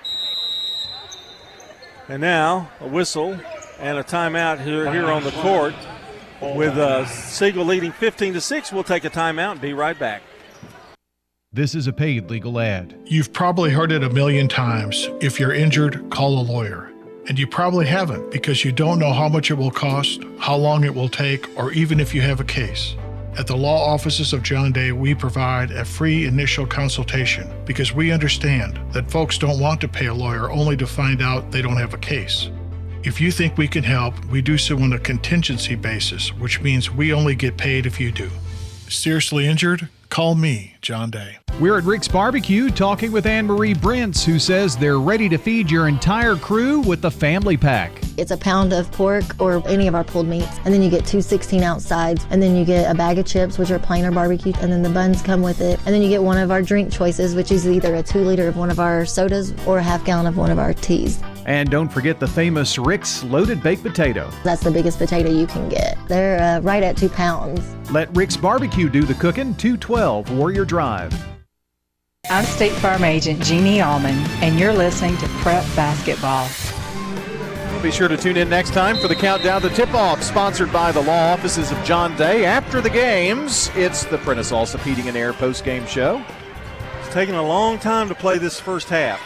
And now a whistle and a timeout here, here on the court. With uh, Siegel leading 15 to 6, we'll take a timeout and be right back. This is a paid legal ad. You've probably heard it a million times. If you're injured, call a lawyer. And you probably haven't because you don't know how much it will cost, how long it will take, or even if you have a case. At the law offices of John Day, we provide a free initial consultation because we understand that folks don't want to pay a lawyer only to find out they don't have a case. If you think we can help, we do so on a contingency basis, which means we only get paid if you do. Seriously injured? Call me, John Day. We're at Rick's Barbecue talking with Anne Marie Brents, who says they're ready to feed your entire crew with the family pack. It's a pound of pork or any of our pulled meats, and then you get two 16 ounce sides, and then you get a bag of chips, which are plain or barbecue, and then the buns come with it, and then you get one of our drink choices, which is either a two liter of one of our sodas or a half gallon of one of our teas. And don't forget the famous Rick's loaded baked potato. That's the biggest potato you can get. They're uh, right at two pounds. Let Rick's Barbecue do the cooking. 212 Warrior Drive. I'm State Farm Agent Jeannie Allman, and you're listening to Prep Basketball. Be sure to tune in next time for the countdown to tip-off, sponsored by the law offices of John Day. After the games, it's the Prentice Allsup Heating and Air post-game show. It's taken a long time to play this first half.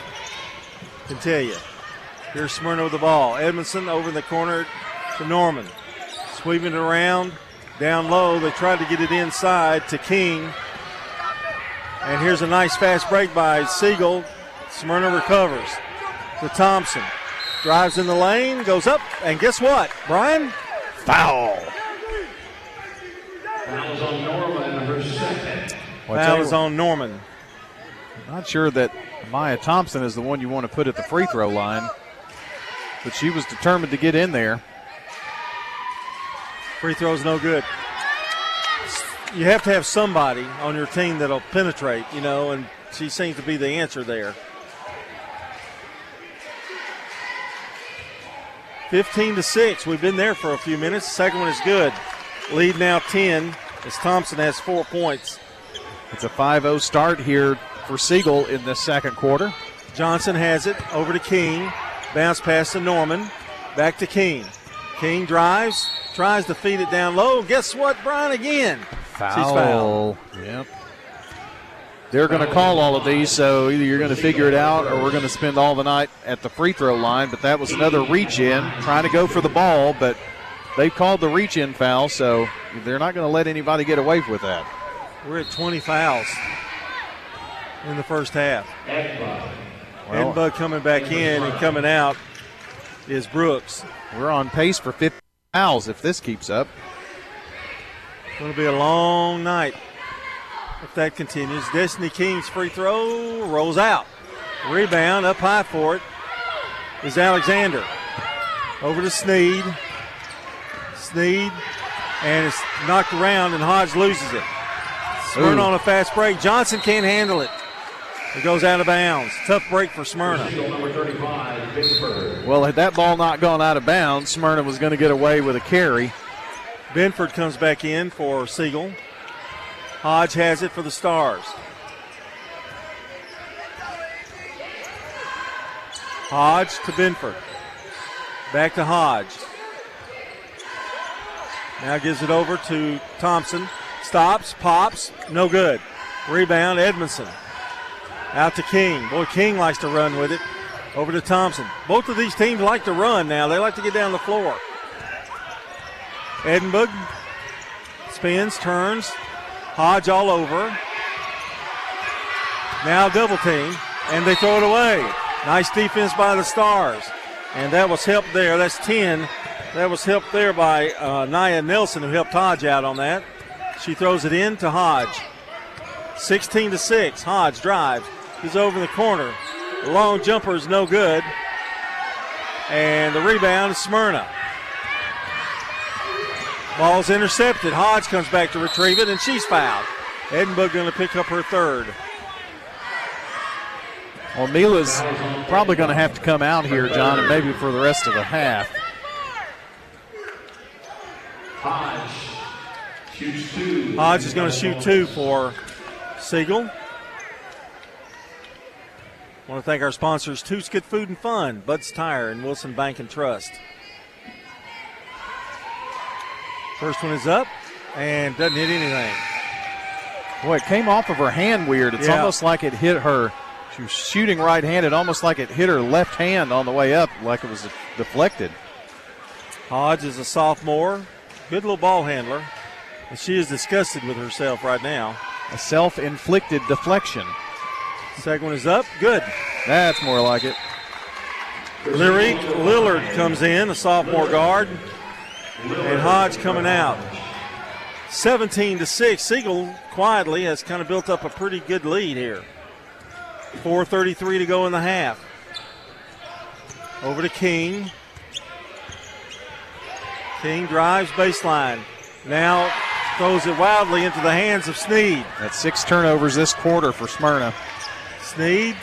I can tell you. Here's Smyrna with the ball. Edmondson over in the corner to Norman. Sweeping it around. Down low. They tried to get it inside to King. And here's a nice fast break by Siegel. Smyrna recovers to Thompson. Drives in the lane, goes up, and guess what, Brian? Foul. Foul is on Norman, her second. Foul is on Norman. Not sure that Maya Thompson is the one you want to put at the free throw line, but she was determined to get in there. Free throw's no good. You have to have somebody on your team that'll penetrate, you know, and she seems to be the answer there. 15 to 6. We've been there for a few minutes. The second one is good. Lead now 10 as Thompson has four points. It's a 5 0 start here for Siegel in the second quarter. Johnson has it over to King. Bounce pass to Norman. Back to King. King drives, tries to feed it down low. Guess what, Brian? Again. Foul. She's fouled. Yep. They're going to call all of these, so either you're going to figure it out or we're going to spend all the night at the free throw line. But that was another reach in, trying to go for the ball, but they called the reach in foul, so they're not going to let anybody get away with that. We're at 20 fouls in the first half. Well- Edinburgh coming back in and coming out is Brooks. We're on pace for 50 fouls if this keeps up. It's Going to be a long night if that continues. Destiny King's free throw rolls out. Rebound up high for it is Alexander. Over to Sneed. Sneed. And it's knocked around, and Hodge loses it. Smyrna Ooh. on a fast break. Johnson can't handle it. It goes out of bounds. Tough break for Smyrna. Number 35, Pittsburgh. Well, had that ball not gone out of bounds, Smyrna was going to get away with a carry. Benford comes back in for Siegel. Hodge has it for the Stars. Hodge to Benford. Back to Hodge. Now gives it over to Thompson. Stops, pops, no good. Rebound, Edmondson. Out to King. Boy, King likes to run with it. Over to Thompson. Both of these teams like to run now. They like to get down the floor. Edinburgh spins, turns. Hodge all over. Now double team, and they throw it away. Nice defense by the Stars. And that was helped there. That's 10. That was helped there by uh, Nia Nelson, who helped Hodge out on that. She throws it in to Hodge. 16 to 6. Hodge drives. He's over in the corner. Long jumper is no good. And the rebound is Smyrna. Ball's intercepted. Hodge comes back to retrieve it, and she's fouled. Edinburgh going to pick up her third. Well, Mila's probably going to have to come out here, John, and maybe for the rest of the half. Hodge two. Hodge is going to shoot two for Siegel. want to thank our sponsors, Toots Good Food and Fun, Bud's Tire, and Wilson Bank and Trust. First one is up and doesn't hit anything. Boy, it came off of her hand weird. It's Yeah. almost like it hit her. She was shooting right handed, almost like it hit her left hand on the way up, like it was deflected. Hodge is a sophomore, good little ball handler, and she is disgusted with herself right now. A self inflicted deflection. Second one is up, good. That's more like it. Lyric Lillard comes in, a sophomore guard, and Hodge coming out. 17 to 6. Siegel quietly has kind of built up a pretty good lead here. 4.33 to go in the half. Over to King. King drives baseline. Now throws it wildly into the hands of Sneed. That's six turnovers this quarter for Smyrna. Sneed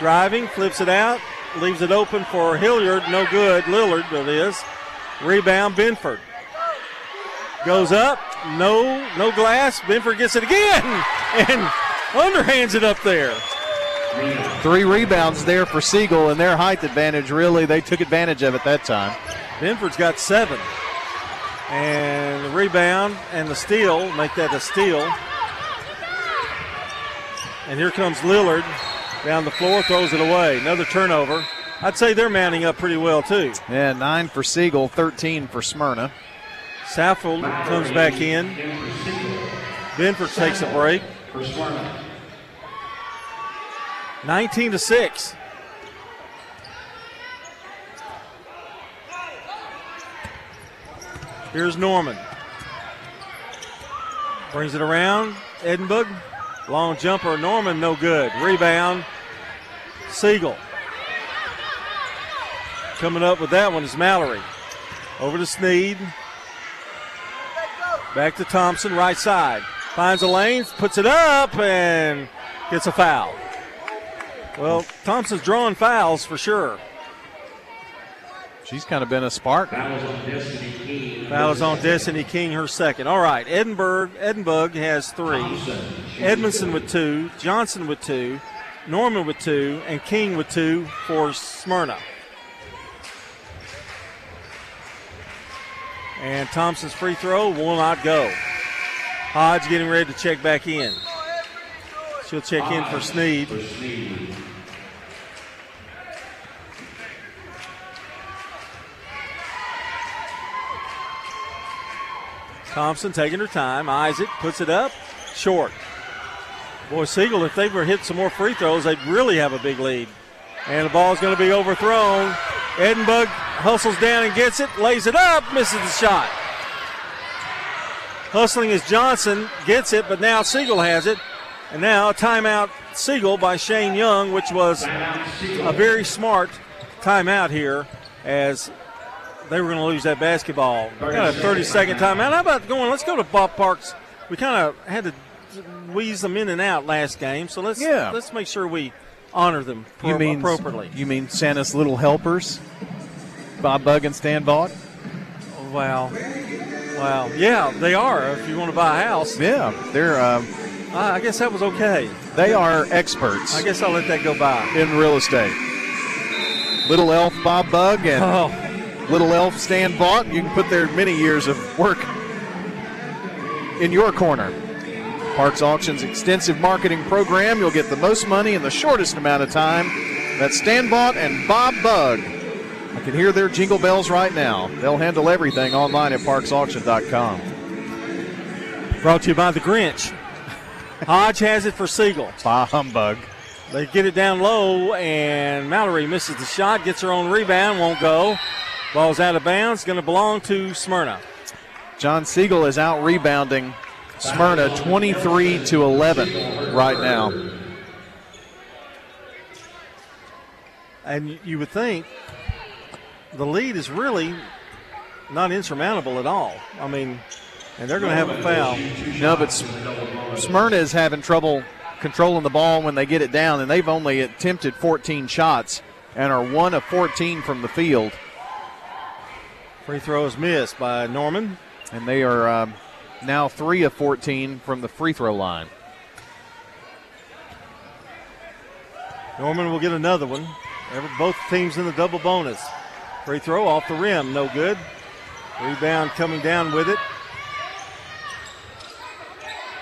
driving, flips it out, leaves it open for Hilliard. No good. Lillard, but it is. Rebound, Benford. Goes up. No, no glass. Benford gets it again and underhands it up there. Three rebounds there for Siegel, and their height advantage really, they took advantage of it that time. Benford's got seven. And the rebound and the steal make that a steal. And here comes Lillard down the floor, throws it away. Another turnover. I'd say they're mounting up pretty well, too. Yeah, nine for Siegel, 13 for Smyrna. Saffold comes back in. Benford takes a break. 19 to 6. Here's Norman. Brings it around. Edinburgh. Long jumper. Norman, no good. Rebound. Siegel. Coming up with that one is Mallory. Over to Sneed. Back to Thompson, right side. Finds a lane, puts it up, and gets a foul. Well, Thompson's drawing fouls for sure. She's kind of been a spark. Foul is on Destiny King, her second. All right, Edinburgh, Edinburgh has three. Edmondson with two, Johnson with two, Norman with two, and King with two for Smyrna. And Thompson's free throw will not go. Hodge getting ready to check back in. She'll check in for Sneed. Thompson taking her time. Isaac puts it up. Short. Boy, Siegel, if they were hit some more free throws, they'd really have a big lead. And the ball's going to be overthrown. Edinburgh hustles down and gets it, lays it up, misses the shot. Hustling is Johnson, gets it, but now Siegel has it. And now a timeout Siegel by Shane Young, which was a very smart timeout here as they were going to lose that basketball. Kind of 30 second timeout. How about going? Let's go to Bob Parks. We kind of had to wheeze them in and out last game, so let's Yeah. let's make sure we honor them You mean appropriately. You mean Santa's little helpers? Bob Bug and Stan Vaught? Wow. Wow. Yeah, they are. If you want to buy a house, Yeah, they're um, I I guess that was okay. they are experts I guess I'll let that go by. in real estate. Little Elf Bob Bug and Oh, Little Elf Stan Vaught. You can put their many years of work in your corner. Parks Auctions extensive marketing program. You'll get the most money in the shortest amount of time. That's Stan Vaught and Bob Bug. I can hear their jingle bells right now. They'll handle everything online at parksauction.com. brought to you by the Grinch. Hodge has it for Siegel. Bah humbug. They get it down low, and Mallory misses the shot, gets her own rebound, won't go. Ball's out of bounds, going to belong to Smyrna. John Siegel is out rebounding Smyrna 23 to 11 right now. And you would think the lead is really not insurmountable at all. I mean, and they're going to have a foul. No, but Smyrna is having trouble controlling the ball when they get it down, and they've only attempted 14 shots and are one of 14 from the field. Free throw is missed by Norman. And they are um, now three of 14 from the free throw line. Norman will get another one. both teams in the double bonus. Free throw off the rim, no good. Rebound coming down with it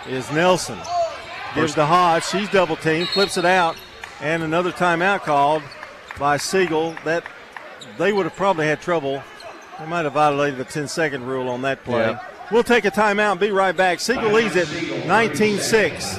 is Nelson. Gives to Hodge. She's double teamed, flips it out, and another timeout called by Siegel. That they would have probably had trouble. They might have violated the 10 second rule on that play. Yeah. We'll take a timeout and be right back. Siegel leads it 19 6.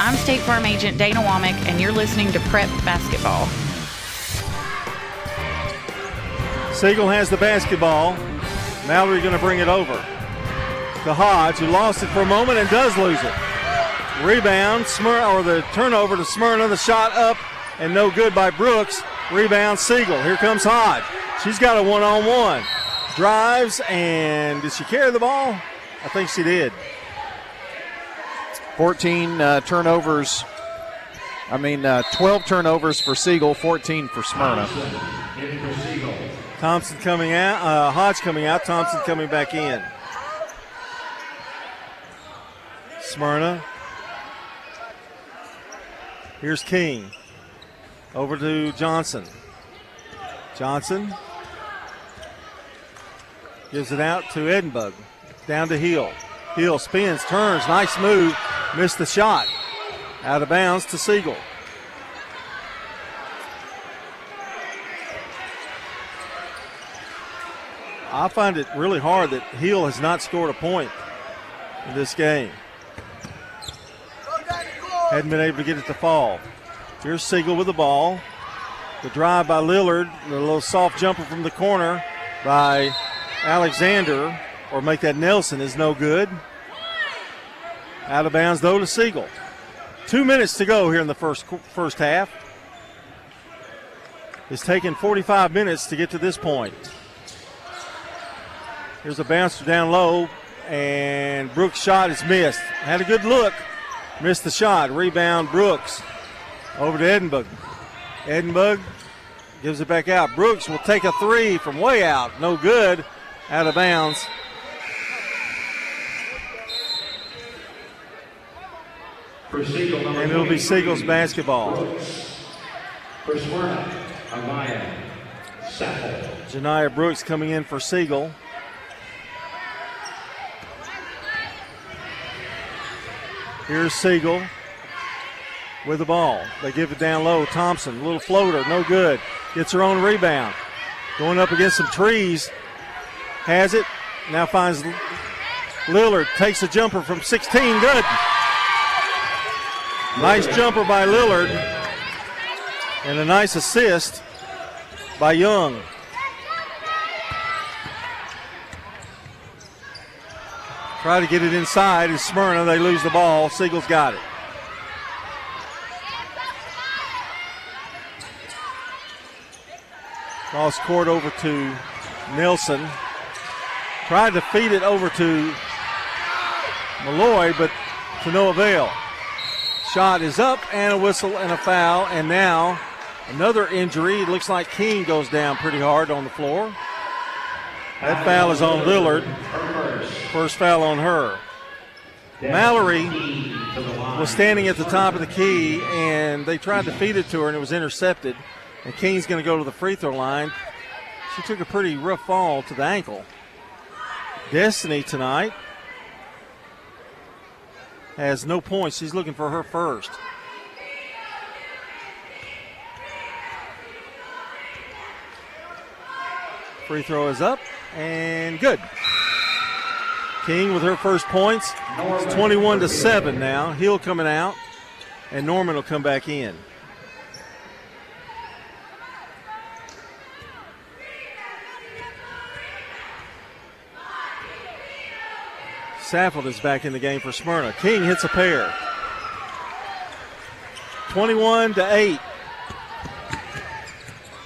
I'm State Farm Agent Dana Womack, and you're listening to Prep Basketball. Siegel has the basketball. Mallory going to bring it over to Hodge, who lost it for a moment and does lose it. Rebound, Smyrna, or the turnover to Smyrna. The shot up and no good by Brooks. Rebound, Siegel. Here comes Hodge. She's got a one on one. Drives, and did she carry the ball? I think she did. 14 uh, turnovers. I mean, uh, 12 turnovers for Siegel, 14 for Smyrna. Thompson coming out, uh, Hodge coming out, Thompson coming back in. Smyrna. Here's King. Over to Johnson. Johnson gives it out to Edinburgh. Down to Hill. Hill spins, turns, nice move. Missed the shot. Out of bounds to Siegel. I find it really hard that Hill has not scored a point in this game. Hadn't been able to get it to fall. Here's Siegel with the ball. The drive by Lillard, the little soft jumper from the corner by Alexander, or make that Nelson, is no good. Out of bounds though to Siegel. Two minutes to go here in the first first half. It's taken 45 minutes to get to this point. Here's a bouncer down low, and Brooks' shot is missed. Had a good look, missed the shot. Rebound, Brooks. Over to Edinburgh. Edinburgh gives it back out. Brooks will take a three from way out. No good. Out of bounds. And it'll be Siegel's basketball. For Smyrna, Amaya Janiyah Brooks coming in for Siegel. Here's Siegel with the ball. They give it down low. Thompson, A little floater, no good. Gets her own rebound. Going up against some trees. Has it. Now finds Lillard. Takes a jumper from 16. Good. Nice jumper by Lillard. And a nice assist by Young. Try to get it inside. Is Smyrna. They lose the ball. Siegel's got it. Cross court over to Nelson. Tried to feed it over to Mallory, but to no avail. Shot is up and a whistle and a foul. And now another injury. It looks like King goes down pretty hard on the floor. That foul is on Lillard. First foul on her. Mallory was standing at the top of the key, and they tried to feed it to her, and it was intercepted. And King's going to go to the free throw line. She took a pretty rough fall to the ankle. Destiny tonight has no points. She's looking for her first. Free throw is up and good. King with her first points. It's 21 to 7 now. Hill coming out, and Norman will come back in. Saffold is back in the game for Smyrna. King hits a pair. 21 to 8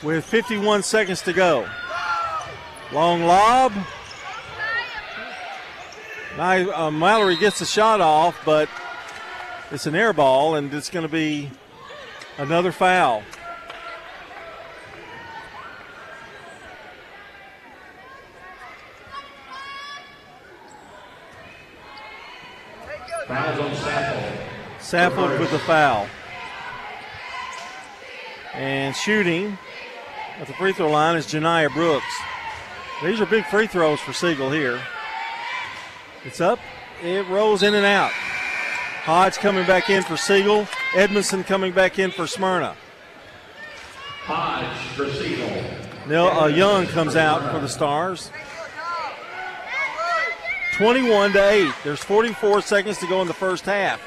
with 51 seconds to go. Long lob. Now, uh, Mallory gets the shot off, but it's an air ball, and it's going to be another foul. Fouls on Saffold. Saffold with the foul. And shooting at the free throw line is Janiyah Brooks. These are big free throws for Siegel here. It's up. It rolls in and out. Hodge coming back in for Siegel. Edmondson coming back in for Smyrna. Hodge for Siegel. Now uh, Young comes out for the Stars. 21 to 8. There's 44 seconds to go in the first half.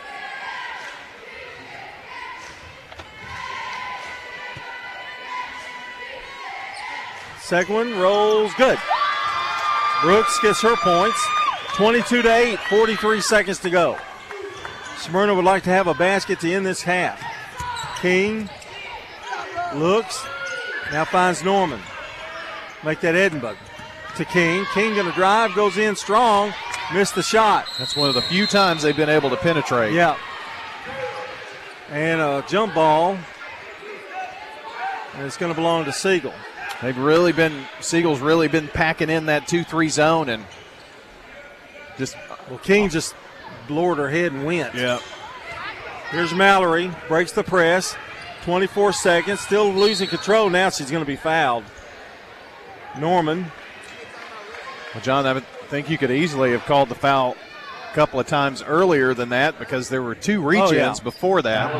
Second one rolls good. Brooks gets her points. 22 to 8, 43 seconds to go. Smyrna would like to have a basket to end this half. King looks, now finds Norman. Make that Edinburgh to King. King going to drive, goes in strong, missed the shot. That's one of the few times they've been able to penetrate. Yeah. And a jump ball. And it's going to belong to Siegel. They've really been Siegel's really been packing in that two three zone and just well King just lowered her head and went. Yeah. Here's Mallory, breaks the press. 24 seconds, still losing control. Now she's going to be fouled. Norman. Well, John, I think you could easily have called the foul a couple of times earlier than that because there were two reach-ins Oh, yeah. before that.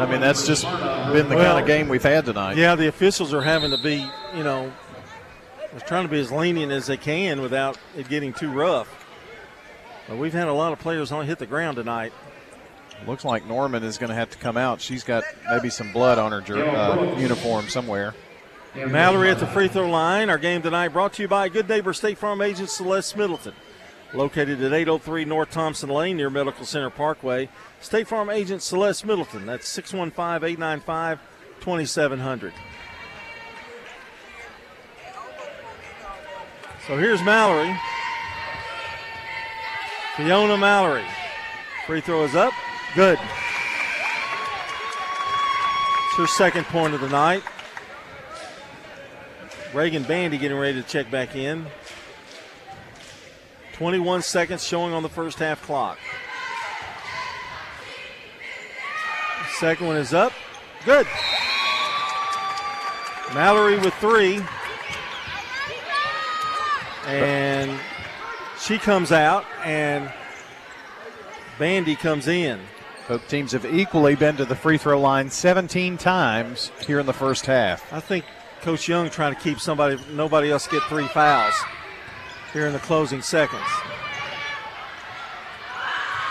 I mean, that's just been the Well, kind of game we've had tonight. Yeah, the officials are having to be, you know, trying to be as lenient as they can without it getting too rough. But we've had a lot of players on hit the ground tonight. Looks like Norman is going to have to come out. She's got maybe some blood on her jer- uh, uniform somewhere. Mallory at the free throw line. Our game tonight brought to you by Good Neighbor State Farm agent Celeste Middleton. Located at 803 North Thompson Lane near Medical Center Parkway. State Farm agent Celeste Middleton. That's 615 895 2700. So here's Mallory. Fiona Mallory. Free throw is up. Good. It's her second point of the night. Reagan Bandy getting ready to check back in. 21 seconds showing on the first half clock. Second one is up. Good. Mallory with three. And she comes out, and Bandy comes in. Both teams have equally been to the free throw line 17 times here in the first half. I think Coach Young trying to keep somebody, nobody else get three fouls here in the closing seconds.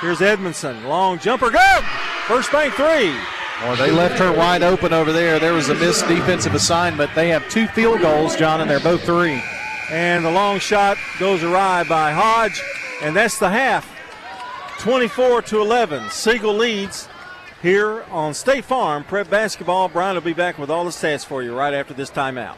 Here's Edmondson, long jumper, good. First bank three. Well, they left her wide open over there. There was a missed defensive assignment. They have two field goals, John, and they're both three. And the long shot goes awry by Hodge, and that's the half. 24 to 11. Siegel leads here on State Farm Prep Basketball. Brian will be back with all the stats for you right after this timeout.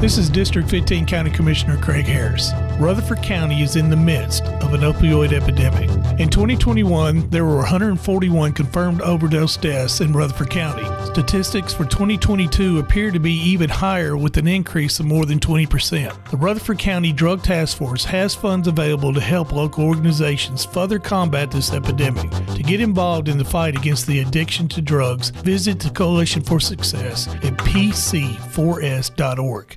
This is District 15 County Commissioner Craig Harris. Rutherford County is in the midst of an opioid epidemic. In 2021, there were 141 confirmed overdose deaths in Rutherford County. Statistics for 2022 appear to be even higher with an increase of more than 20%. The Rutherford County Drug Task Force has funds available to help local organizations further combat this epidemic. To get involved in the fight against the addiction to drugs, visit the Coalition for Success at pc4s.org.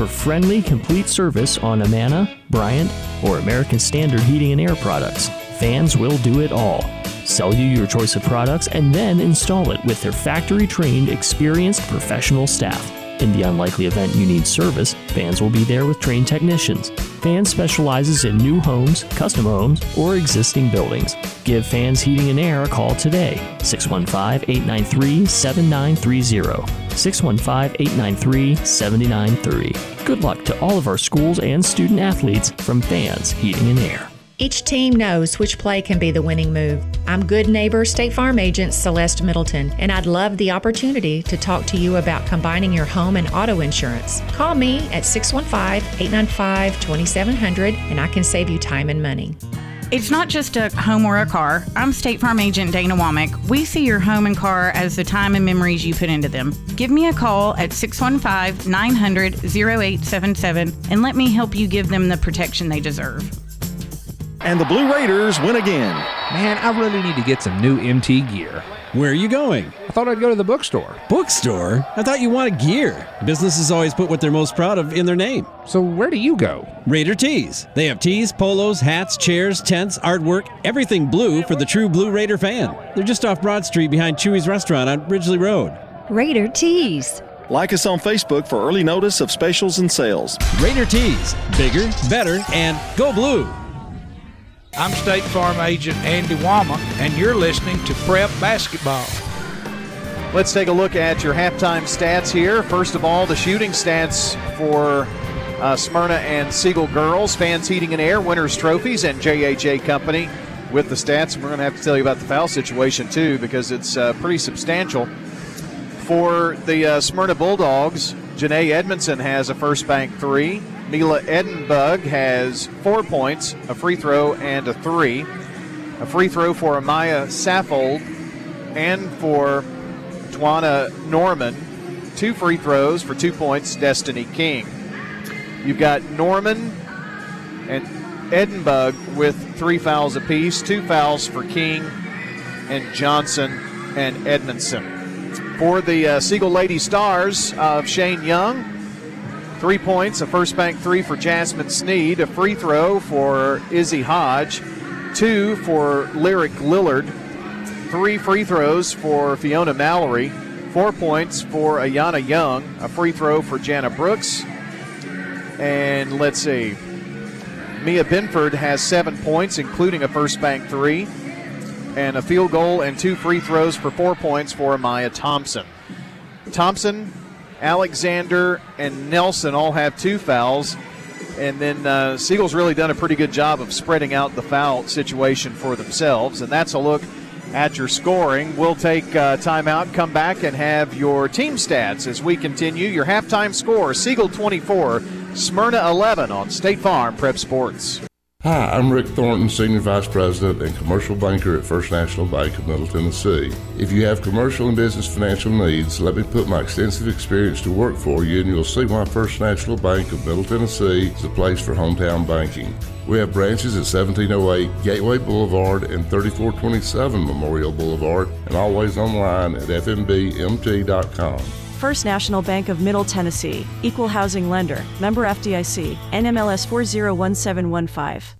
for friendly, complete service on Amana, Bryant, or American Standard Heating and Air products. Fans will do it all. Sell you your choice of products and then install it with their factory trained, experienced professional staff. In the unlikely event you need service, Fans will be there with trained technicians. Fans specializes in new homes, custom homes, or existing buildings. Give Fans Heating and Air a call today. 615 893 7930. 615 893 7930. Good luck to all of our schools and student athletes from Fans Heating and Air. Each team knows which play can be the winning move. I'm good neighbor State Farm agent Celeste Middleton, and I'd love the opportunity to talk to you about combining your home and auto insurance. Call me at 615 895 2700 and I can save you time and money. It's not just a home or a car. I'm State Farm agent Dana Womack. We see your home and car as the time and memories you put into them. Give me a call at 615 900 0877 and let me help you give them the protection they deserve. And the Blue Raiders win again. Man, I really need to get some new MT gear. Where are you going? I thought I'd go to the bookstore. Bookstore? I thought you wanted gear. Businesses always put what they're most proud of in their name. So where do you go? Raider Tees. They have tees, polos, hats, chairs, tents, artwork, everything blue for the true Blue Raider fan. They're just off Broad Street behind Chewy's restaurant on Ridgely Road. Raider Tees. Like us on Facebook for early notice of specials and sales. Raider Tees. Bigger, better, and go blue. I'm State Farm Agent Andy Womack, and you're listening to Prep Basketball. Let's take a look at your halftime stats here. First of all, the shooting stats for uh, Smyrna and Siegel girls, fans heating and air, winners trophies, and JHA Company with the stats. We're going to have to tell you about the foul situation too because it's uh, pretty substantial. For the uh, Smyrna Bulldogs, Janae Edmondson has a first bank three. Mila Edinburgh has four points, a free throw, and a three. A free throw for Amaya Saffold and for Twana Norman. Two free throws for two points, Destiny King. You've got Norman and Edinburgh with three fouls apiece, two fouls for King and Johnson and Edmondson. For the uh, Lady Stars of Shane Young, three points, a first bank three for Jasmine Sneed, a free throw for Izzy Hodge, two for Lyric Lillard, three free throws for Fiona Mallory, four points for Ayana Young, a free throw for Jana Brooks, and let's see, Mia Binford has seven points, including a first bank three, and a field goal and two free throws for four points for Maya Thompson. Thompson, Alexander, and Nelson all have two fouls. And then uh, Siegel's really done a pretty good job of spreading out the foul situation for themselves. And that's a look at your scoring. We'll take uh, timeout, come back, and have your team stats as we continue. Your halftime score Siegel 24, Smyrna 11 on State Farm Prep Sports. Hi, I'm Rick Thornton, Senior Vice President and Commercial Banker at First National Bank of Middle Tennessee. If you have commercial and business financial needs, let me put my extensive experience to work for you, and you'll see why First National Bank of Middle Tennessee is the place for hometown banking. We have branches at 1708 Gateway Boulevard and 3427 Memorial Boulevard, and always online at fnbmt.com. First National Bank of Middle Tennessee, Equal Housing Lender, Member FDIC, NMLS 401715.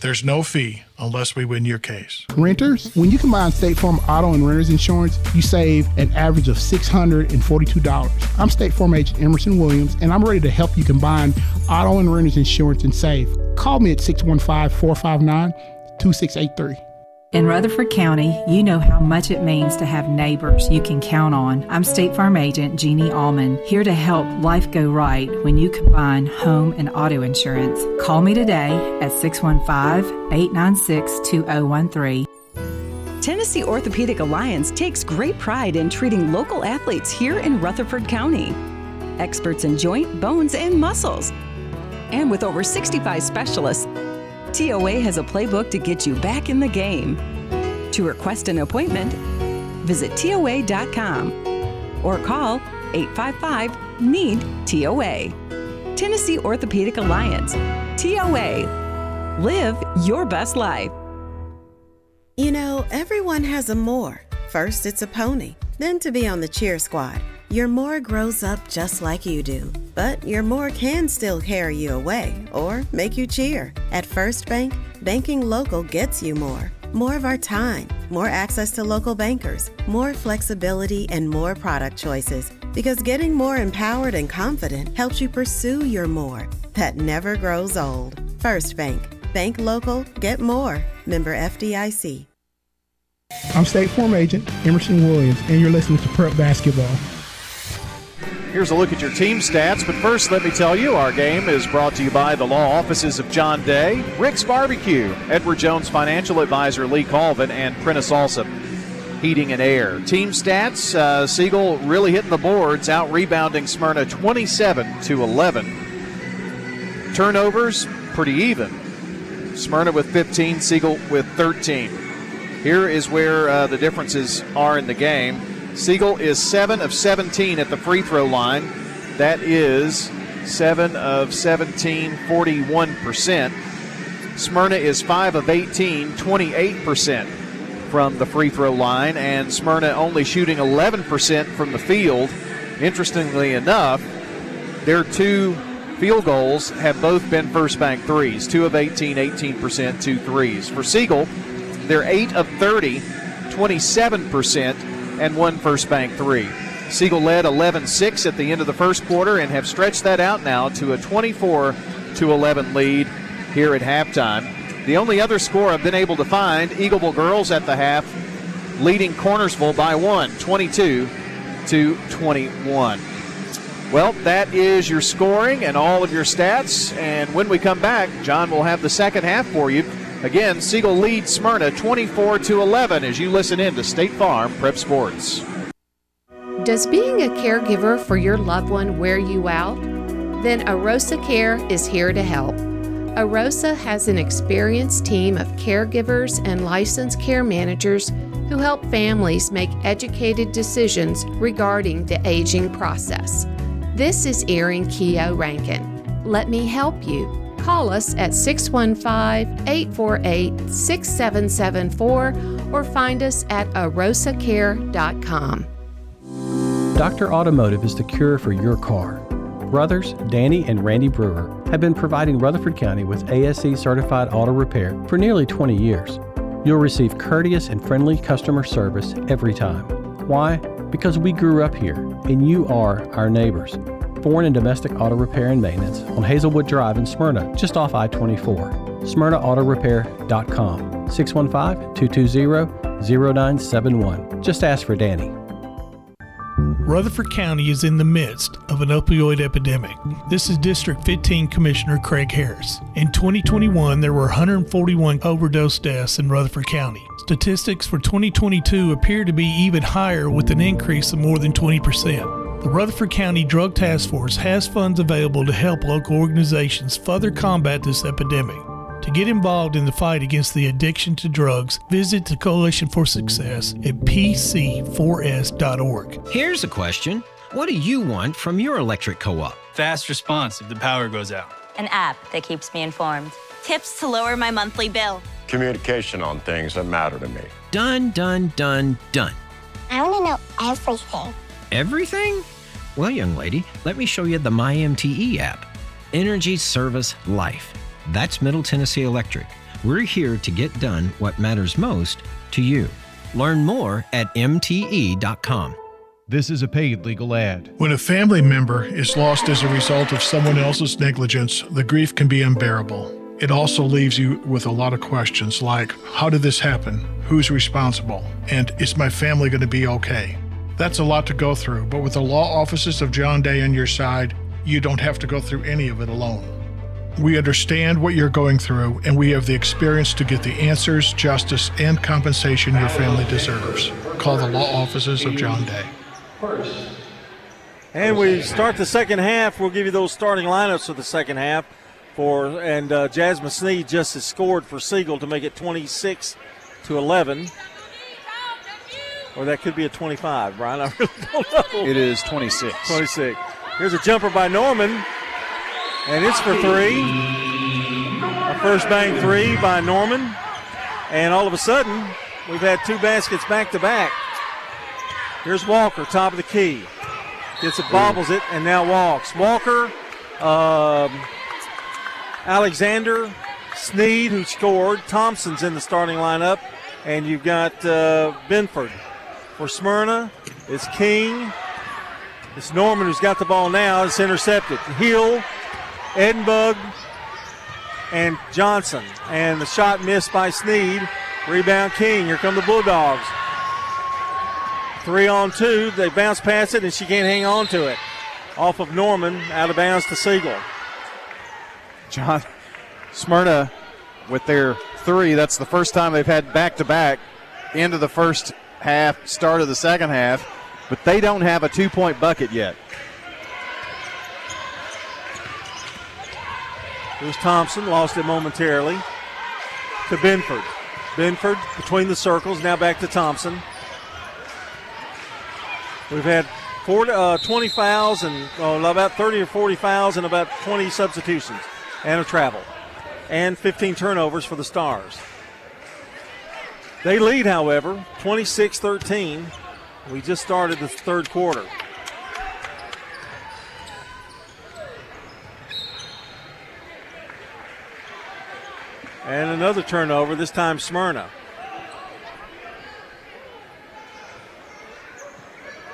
there's no fee unless we win your case. Renters, when you combine State Farm auto and renter's insurance, you save an average of $642. I'm State Farm agent Emerson Williams, and I'm ready to help you combine auto and renter's insurance and save. Call me at 615 459 2683. In Rutherford County, you know how much it means to have neighbors you can count on. I'm State Farm Agent Jeannie Allman, here to help life go right when you combine home and auto insurance. Call me today at 615 896 2013. Tennessee Orthopedic Alliance takes great pride in treating local athletes here in Rutherford County. Experts in joint, bones, and muscles. And with over 65 specialists, TOA has a playbook to get you back in the game. To request an appointment, visit TOA.com or call 855 NEED TOA. Tennessee Orthopedic Alliance. TOA. Live your best life. You know, everyone has a more. First, it's a pony, then to be on the cheer squad. Your more grows up just like you do, but your more can still carry you away or make you cheer. At First Bank, banking local gets you more. More of our time, more access to local bankers, more flexibility, and more product choices. Because getting more empowered and confident helps you pursue your more that never grows old. First Bank. Bank local, get more. Member FDIC. I'm State Farm Agent Emerson Williams, and you're listening to Prep Basketball. Here's a look at your team stats, but first, let me tell you our game is brought to you by the law offices of John Day, Rick's Barbecue, Edward Jones Financial Advisor Lee Colvin, and Prentice Alsop Heating and Air. Team stats uh, Siegel really hitting the boards, out rebounding Smyrna 27 to 11. Turnovers, pretty even. Smyrna with 15, Siegel with 13. Here is where uh, the differences are in the game. Siegel is 7 of 17 at the free throw line. That is 7 of 17, 41%. Smyrna is 5 of 18, 28% from the free throw line, and Smyrna only shooting 11% from the field. Interestingly enough, their two field goals have both been first bank threes 2 of 18, 18%, two threes. For Siegel, they're 8 of 30, 27% and one first bank three. Siegel led 11 6 at the end of the first quarter and have stretched that out now to a 24 11 lead here at halftime. The only other score I've been able to find Eagleville girls at the half leading Cornersville by one, 22 to 21. Well, that is your scoring and all of your stats. And when we come back, John will have the second half for you. Again, Siegel leads Smyrna 24 to 11 as you listen in to State Farm Prep Sports. Does being a caregiver for your loved one wear you out? Then Arosa Care is here to help. Arosa has an experienced team of caregivers and licensed care managers who help families make educated decisions regarding the aging process. This is Erin Keogh Rankin. Let me help you. Call us at 615 848 6774 or find us at arosacare.com. Dr. Automotive is the cure for your car. Brothers Danny and Randy Brewer have been providing Rutherford County with ASE certified auto repair for nearly 20 years. You'll receive courteous and friendly customer service every time. Why? Because we grew up here and you are our neighbors. Foreign and domestic auto repair and maintenance on Hazelwood Drive in Smyrna, just off I 24. SmyrnaAutorepair.com 615 220 0971. Just ask for Danny. Rutherford County is in the midst of an opioid epidemic. This is District 15 Commissioner Craig Harris. In 2021, there were 141 overdose deaths in Rutherford County. Statistics for 2022 appear to be even higher with an increase of more than 20%. The Rutherford County Drug Task Force has funds available to help local organizations further combat this epidemic. To get involved in the fight against the addiction to drugs, visit the Coalition for Success at pc4s.org. Here's a question What do you want from your electric co op? Fast response if the power goes out, an app that keeps me informed, tips to lower my monthly bill, communication on things that matter to me. Done, done, done, done. I want to know everything. Everything? Well, young lady, let me show you the MyMTE app Energy Service Life. That's Middle Tennessee Electric. We're here to get done what matters most to you. Learn more at MTE.com. This is a paid legal ad. When a family member is lost as a result of someone else's negligence, the grief can be unbearable. it also leaves you with a lot of questions like how did this happen? Who's responsible? And is my family going to be okay? That's a lot to go through, but with the law offices of John Day on your side, you don't have to go through any of it alone. We understand what you're going through, and we have the experience to get the answers, justice, and compensation your family deserves. Call the law offices of John Day. And we start the second half. We'll give you those starting lineups for the second half. For and uh, Jasmine Sneed just has scored for Siegel to make it 26 to 11. Or that could be a 25, Brian. I really don't know. It is 26. 26. Here's a jumper by Norman, and it's for three. A first bank three by Norman. And all of a sudden, we've had two baskets back to back. Here's Walker, top of the key. Gets it, bobbles it, and now walks. Walker, um, Alexander, Sneed, who scored. Thompson's in the starting lineup. And you've got uh, Benford. For Smyrna, it's King. It's Norman who's got the ball now. It's intercepted. Hill, Edinburgh, and Johnson. And the shot missed by Sneed. Rebound King. Here come the Bulldogs. Three on two. They bounce past it, and she can't hang on to it. Off of Norman, out of bounds to Siegel. John Smyrna with their three. That's the first time they've had back to back into the first half, start of the second half, but they don't have a two point bucket yet. Here's Thompson, lost it momentarily to Benford. Benford between the circles, now back to Thompson. We've had 40, uh, 20 fouls and oh, about 30 or 40 fouls and about 20 substitutions and a travel, and 15 turnovers for the Stars. They lead, however, 26 13. We just started the third quarter. And another turnover, this time Smyrna.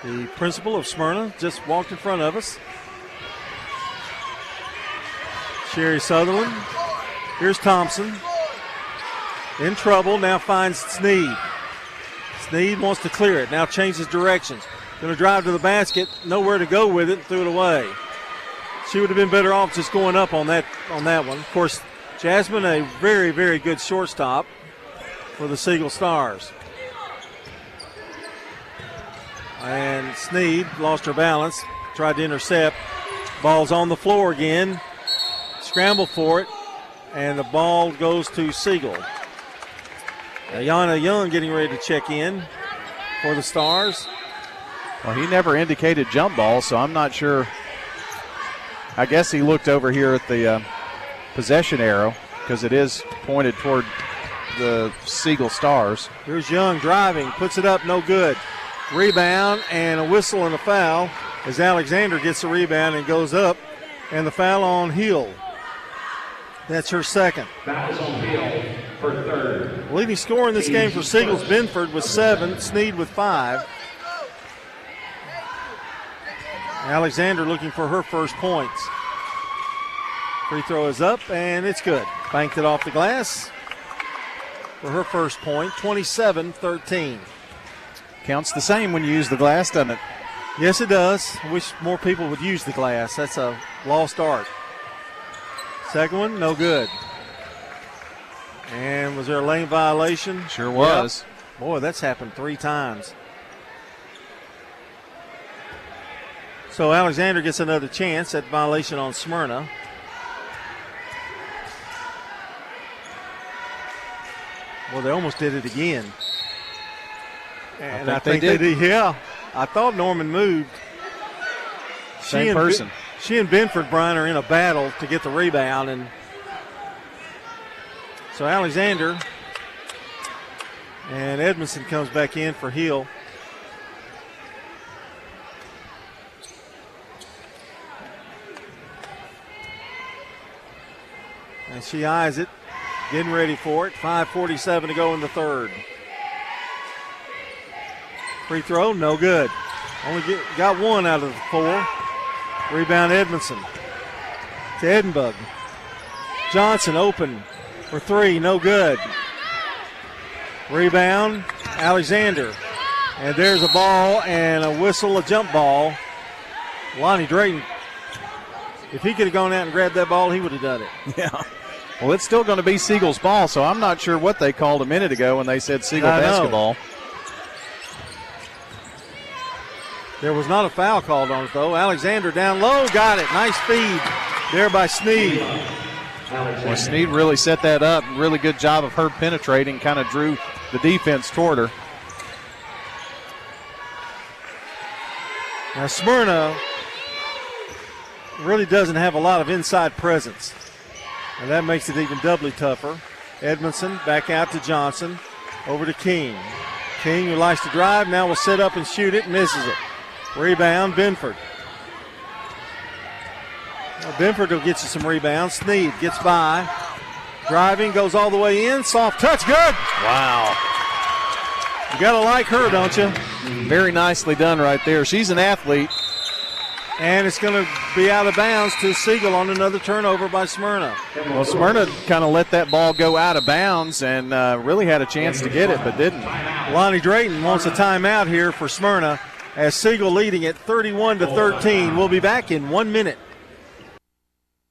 The principal of Smyrna just walked in front of us. Sherry Sutherland. Here's Thompson. In trouble, now finds Sneed. Sneed wants to clear it, now changes directions. Going to drive to the basket, nowhere to go with it, threw it away. She would have been better off just going up on that on that one. Of course, Jasmine, a very, very good shortstop for the Siegel Stars. And Sneed lost her balance, tried to intercept. Ball's on the floor again. Scramble for it, and the ball goes to Siegel. Ayana Young getting ready to check in for the Stars. Well, he never indicated jump ball, so I'm not sure. I guess he looked over here at the uh, possession arrow because it is pointed toward the Siegel Stars. Here's Young driving, puts it up, no good. Rebound and a whistle and a foul as Alexander gets the rebound and goes up, and the foul on Hill. That's her second. Fouls on Hill for third. Leading scorer in this game for Siegels, Benford with seven, Sneed with five. Alexander looking for her first points. Free throw is up and it's good. Banked it off the glass for her first point, 27 13. Counts the same when you use the glass, doesn't it? Yes, it does. I wish more people would use the glass. That's a lost art. Second one, no good. And was there a lane violation? Sure was. Yep. Boy, that's happened three times. So Alexander gets another chance at violation on Smyrna. Well, they almost did it again. And I think, I think they, did. they, did. Yeah, I thought Norman moved. Same she person. She and Benford Bryan are in a battle to get the rebound, and so Alexander and Edmondson comes back in for Hill. And she eyes it, getting ready for it. 5.47 to go in the third. Free throw, no good. Only get, got one out of the four. Rebound Edmondson to Edinburgh. Johnson open for three, no good. Rebound, Alexander. And there's a ball and a whistle, a jump ball. Lonnie Drayton, if he could have gone out and grabbed that ball, he would have done it. Yeah. Well, it's still going to be Siegel's ball, so I'm not sure what they called a minute ago when they said Siegel I know. basketball. There was not a foul called on it, though. Alexander down low, got it. Nice feed there by Sneed. Well, Sneed really set that up. Really good job of her penetrating, kind of drew the defense toward her. Now, Smyrna really doesn't have a lot of inside presence, and that makes it even doubly tougher. Edmondson back out to Johnson, over to King. King, who likes to drive, now will sit up and shoot it, misses it. Rebound, Benford. Benford will get you some rebounds. Sneed gets by. Driving, goes all the way in. Soft touch, good. Wow. You got to like her, don't you? Very nicely done right there. She's an athlete. And it's going to be out of bounds to Siegel on another turnover by Smyrna. Well, Smyrna kind of let that ball go out of bounds and uh, really had a chance to get it, but didn't. Lonnie Drayton wants a timeout here for Smyrna as Siegel leading it 31 to 13. We'll be back in one minute.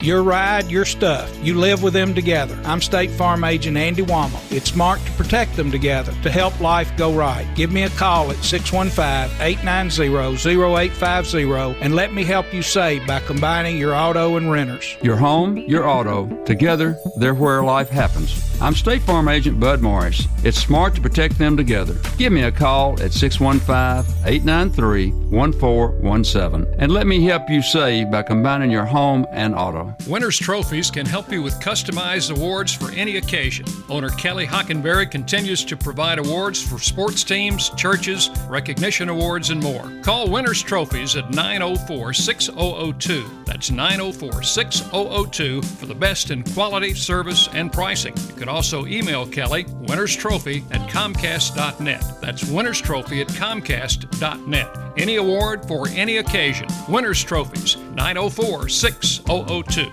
Your ride, your stuff. You live with them together. I'm State Farm Agent Andy Womack. It's smart to protect them together to help life go right. Give me a call at 615-890-0850 and let me help you save by combining your auto and renters. Your home, your auto, together, they're where life happens. I'm State Farm Agent Bud Morris. It's smart to protect them together. Give me a call at 615-893-1417 and let me help you save by combining your home and auto. Winners Trophies can help you with customized awards for any occasion. Owner Kelly Hockenberry continues to provide awards for sports teams, churches, recognition awards, and more. Call Winners Trophies at 904 6002. That's 904 6002 for the best in quality, service, and pricing. You can also email Kelly, Winners Trophy at Comcast.net. That's Winners Trophy at Comcast.net. Any award for any occasion. Winners Trophies, 904 6002.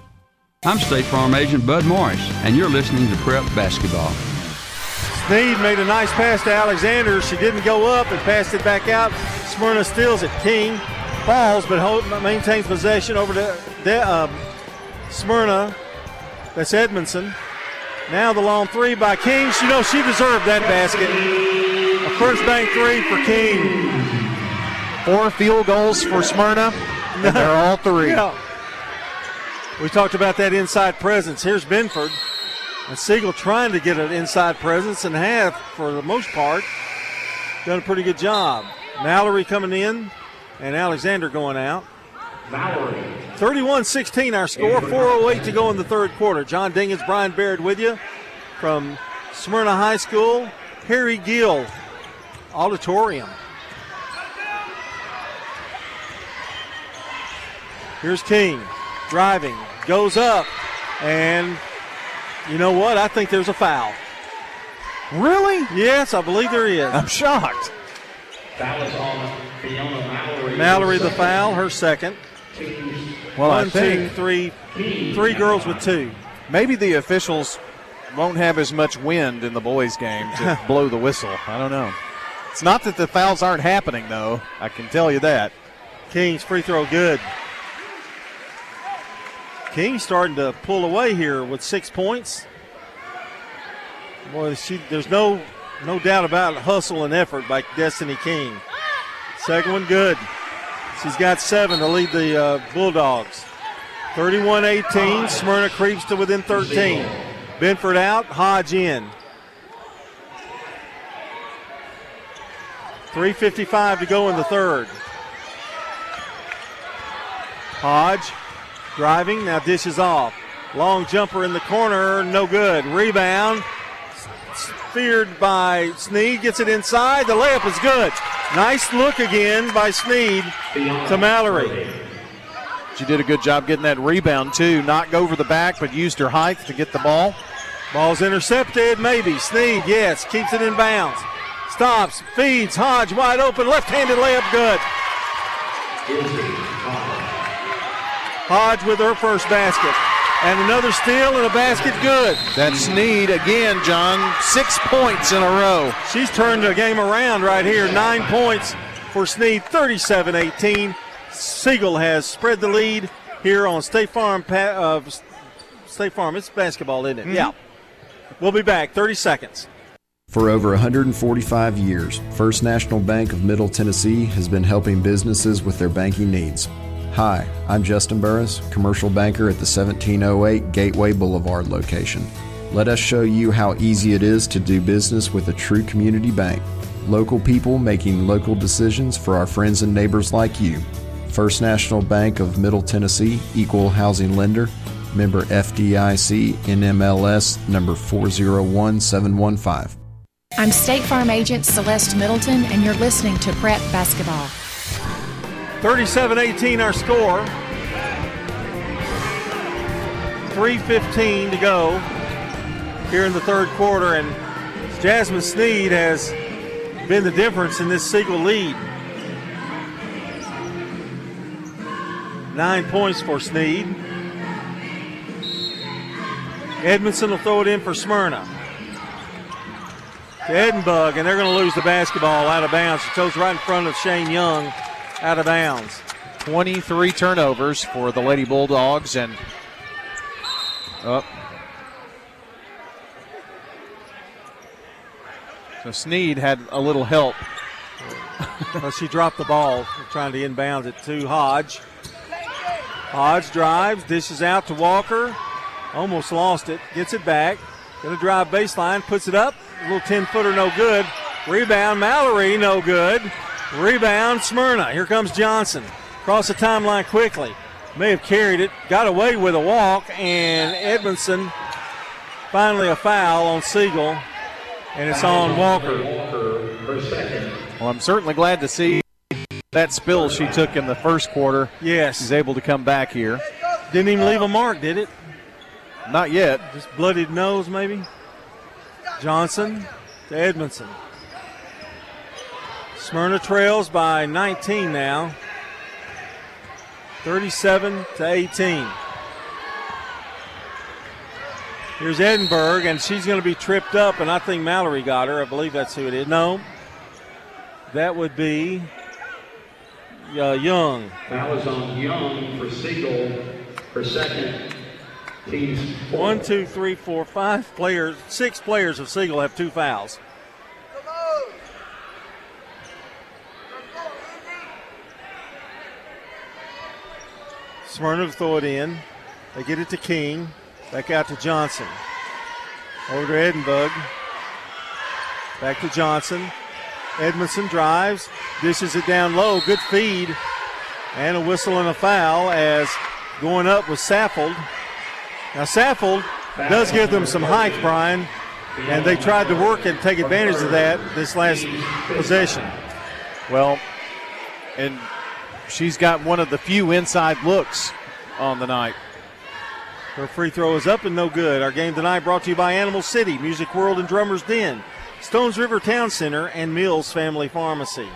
I'm State Farm Agent Bud Morris, and you're listening to Prep Basketball. Sneed made a nice pass to Alexander. She didn't go up and passed it back out. Smyrna steals it. King falls but hold, maintains possession over to De, um, Smyrna. That's Edmondson. Now the long three by King. She knows she deserved that basket. A first bank three for King. Four field goals for Smyrna, and they're all three. Yeah. We talked about that inside presence. Here's Benford. And Siegel trying to get an inside presence and have, for the most part, done a pretty good job. Mallory coming in and Alexander going out. Mallory. 31 16 our score. 4.08 to go in the third quarter. John Dingens, Brian Baird with you from Smyrna High School. Harry Gill Auditorium. Here's King driving, goes up, and you know what? I think there's a foul. Really? Yes, I believe there is. I'm shocked. Foul is on Fiona Mallory. Mallory the foul, her second. Well, I think two, three, three girls with two. maybe the officials won't have as much wind in the boys' game to blow the whistle. I don't know. It's not that the fouls aren't happening, though. I can tell you that. King's free throw good. King starting to pull away here with six points. Boy, she, there's no no doubt about hustle and effort by Destiny King. Second one good. She's got seven to lead the uh, Bulldogs. 31 18. Smyrna creeps to within 13. Benford out, Hodge in. 3.55 to go in the third. Hodge driving, now dishes off. Long jumper in the corner, no good. Rebound, feared by Sneed, gets it inside. The layup is good. Nice look again by Sneed to Mallory. She did a good job getting that rebound, too. Not go over the back, but used her height to get the ball. Ball's intercepted, maybe. Sneed, yes, keeps it in bounds. Stops, feeds, Hodge wide open, left handed layup good. Hodge with her first basket. And another steal and a basket good. That's Sneed again, John. Six points in a row. She's turned the game around right here. Nine points for Sneed, 37 18. Siegel has spread the lead here on State Farm. Uh, State Farm. It's basketball, isn't it? Mm-hmm. Yeah. We'll be back. 30 seconds. For over 145 years, First National Bank of Middle Tennessee has been helping businesses with their banking needs. Hi, I'm Justin Burris, commercial banker at the 1708 Gateway Boulevard location. Let us show you how easy it is to do business with a true community bank. Local people making local decisions for our friends and neighbors like you. First National Bank of Middle Tennessee, Equal Housing Lender, member FDIC, NMLS number 401715. I'm State Farm Agent Celeste Middleton, and you're listening to Prep Basketball. 37 18 our score. 3.15 to go here in the third quarter, and Jasmine Sneed has been the difference in this Siegel lead. Nine points for Sneed. Edmondson will throw it in for Smyrna. To Edinburgh, and they're going to lose the basketball out of bounds. It goes right in front of Shane Young out of bounds. 23 turnovers for the Lady Bulldogs, and up. So Sneed had a little help. well, she dropped the ball trying to inbound it to Hodge. Hodge drives, dishes out to Walker. Almost lost it. Gets it back. Gonna drive baseline, puts it up. A little 10 footer, no good. Rebound, Mallory, no good. Rebound, Smyrna. Here comes Johnson. Cross the timeline quickly. May have carried it. Got away with a walk, and Edmondson finally a foul on Siegel, and it's on Walker. Well, I'm certainly glad to see that spill she took in the first quarter. Yes. She's able to come back here. Didn't even leave a mark, did it? Not yet. Just bloodied nose, maybe. Johnson to Edmondson. Smyrna trails by 19 now. 37 to 18. Here's Edinburgh, and she's going to be tripped up, and I think Mallory got her. I believe that's who it is. No, that would be uh, Young. That was on Young for Siegel for second. Teams One, two, three, four, five players, six players of Siegel have two fouls. Smyrna throw it in. They get it to King. Back out to Johnson. Over to Edinburgh. Back to Johnson. Edmondson drives, dishes it down low. Good feed. And a whistle and a foul as going up was Saffold. Now, Saffold does give them some height, Brian, and they tried to work and take advantage of that this last possession. Well, and she's got one of the few inside looks on the night. Her free throw is up and no good. Our game tonight brought to you by Animal City, Music World and Drummers Den, Stones River Town Center, and Mills Family Pharmacy.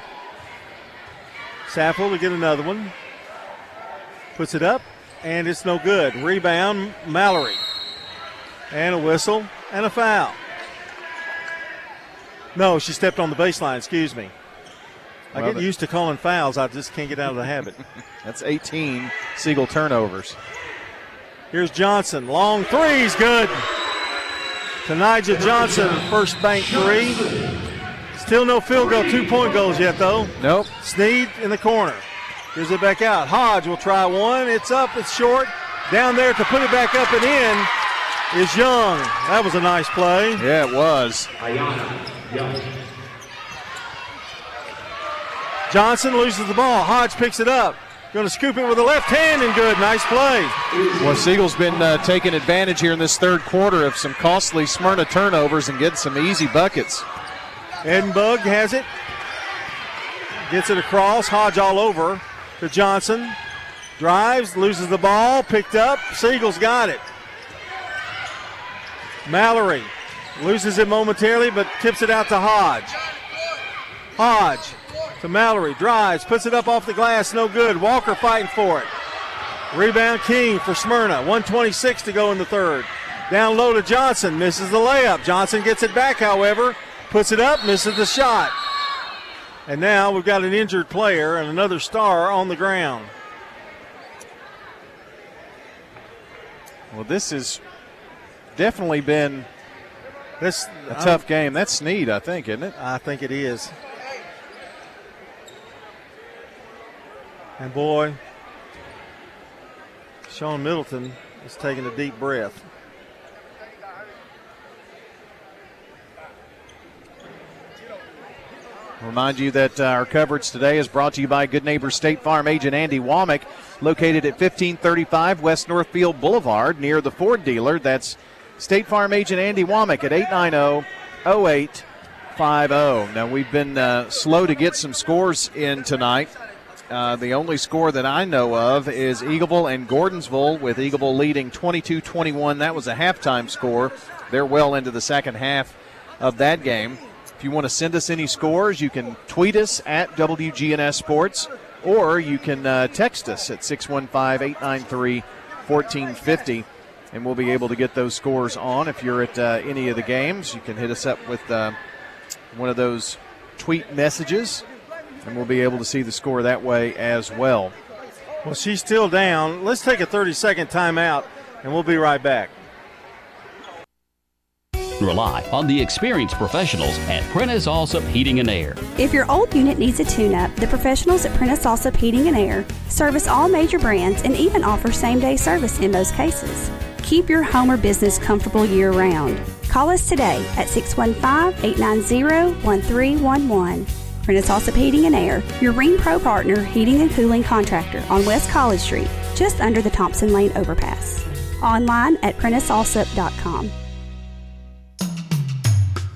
Saffold to get another one. Puts it up, and it's no good. Rebound, Mallory. And a whistle and a foul. No, she stepped on the baseline, excuse me. I Well, get used to calling fouls, I just can't get out of the habit. That's 18 Siegel turnovers. Here's Johnson. Long three's good. To Nigel Johnson, first bank three. Still no field goal, two point goals yet, though. Nope. Sneed in the corner. Here's it back out. Hodge will try one. It's up, it's short. Down there to put it back up and in is Young. That was a nice play. Yeah, it was. Johnson loses the ball. Hodge picks it up. Going to scoop it with the left hand and good. Nice play. Well, Siegel's been uh, taking advantage here in this third quarter of some costly Smyrna turnovers and getting some easy buckets. Edinburgh has it. Gets it across. Hodge all over to Johnson. Drives, loses the ball, picked up. Siegel's got it. Mallory loses it momentarily, but tips it out to Hodge. Hodge to Mallory, drives, puts it up off the glass, no good. Walker fighting for it. Rebound King for Smyrna. 126 to go in the third. Down low to Johnson. Misses the layup. Johnson gets it back, however. Puts it up, misses the shot. And now we've got an injured player and another star on the ground. Well, this has definitely been this a tough game. That's Sneed, I think, isn't it? I think it is. And boy, Sean Middleton is taking a deep breath. Remind you that uh, our coverage today is brought to you by Good Neighbor State Farm agent Andy Womack, located at 1535 West Northfield Boulevard near the Ford dealer. That's State Farm agent Andy Womack at 890 0850. Now, we've been uh, slow to get some scores in tonight. Uh, the only score that I know of is Eagleville and Gordonsville, with Eagleville leading 22 21. That was a halftime score. They're well into the second half of that game. If you want to send us any scores, you can tweet us at WGNS Sports or you can uh, text us at 615 893 1450 and we'll be able to get those scores on. If you're at uh, any of the games, you can hit us up with uh, one of those tweet messages and we'll be able to see the score that way as well. Well, she's still down. Let's take a 30 second timeout and we'll be right back. Rely on the experienced professionals at Prentice Allsup Heating and Air. If your old unit needs a tune up, the professionals at Prentice Allsup Heating and Air service all major brands and even offer same day service in most cases. Keep your home or business comfortable year round. Call us today at 615 890 1311. Allsup Heating and Air, your Rheem Pro partner heating and cooling contractor on West College Street, just under the Thompson Lane overpass. Online at PrenticeAllsup.com.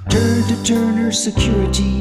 Turn to Turner Security.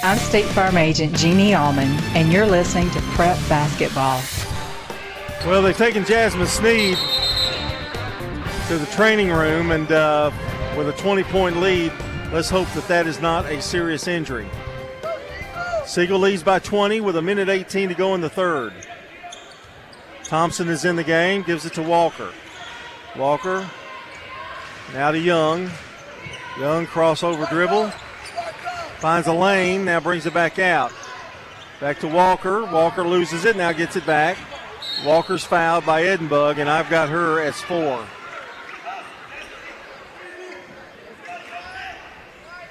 I'm State Farm Agent Jeannie Allman, and you're listening to Prep Basketball. Well, they've taken Jasmine Sneed to the training room, and uh, with a 20 point lead, let's hope that that is not a serious injury. Siegel leads by 20 with a minute 18 to go in the third. Thompson is in the game, gives it to Walker. Walker now to Young. Young crossover dribble. Finds a lane, now brings it back out. Back to Walker. Walker loses it, now gets it back. Walker's fouled by Edinburgh, and I've got her as four.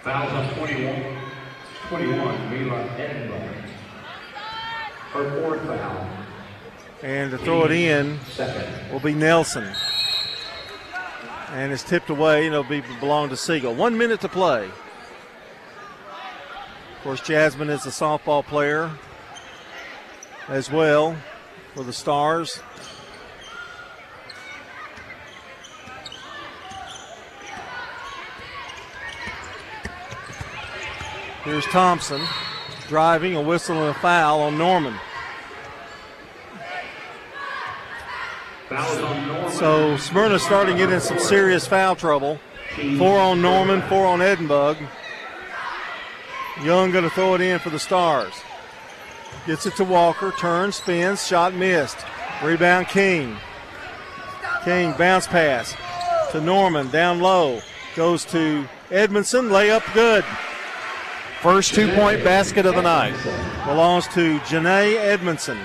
Fouls on 21. 21, Mila Edinburgh. Her fourth foul. And to throw it in will be Nelson. And it's tipped away, and it'll be belong to Siegel. One minute to play. Of course, Jasmine is a softball player as well for the Stars. Here's Thompson driving, a whistle and a foul on Norman. So Smyrna starting to get in some serious foul trouble. Four on Norman, four on Edinburgh. Young going to throw it in for the Stars. Gets it to Walker, turns, spins, shot missed. Rebound King. King bounce pass to Norman down low. Goes to Edmondson, layup good. First two point basket of the night. Belongs to Janae Edmondson.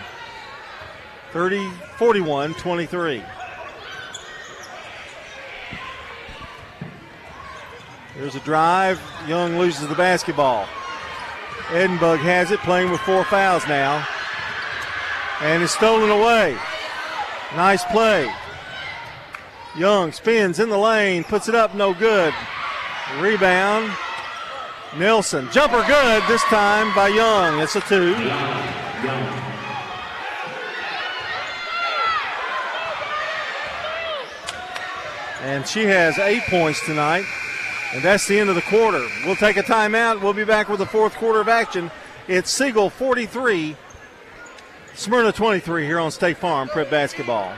30 41 23. There's a drive. Young loses the basketball. Edinburgh has it, playing with four fouls now. And it's stolen away. Nice play. Young spins in the lane, puts it up, no good. Rebound. Nelson. Jumper good this time by Young. It's a two. And she has eight points tonight. And that's the end of the quarter. We'll take a timeout. We'll be back with the fourth quarter of action. It's Siegel 43, Smyrna 23 here on State Farm Prep Basketball.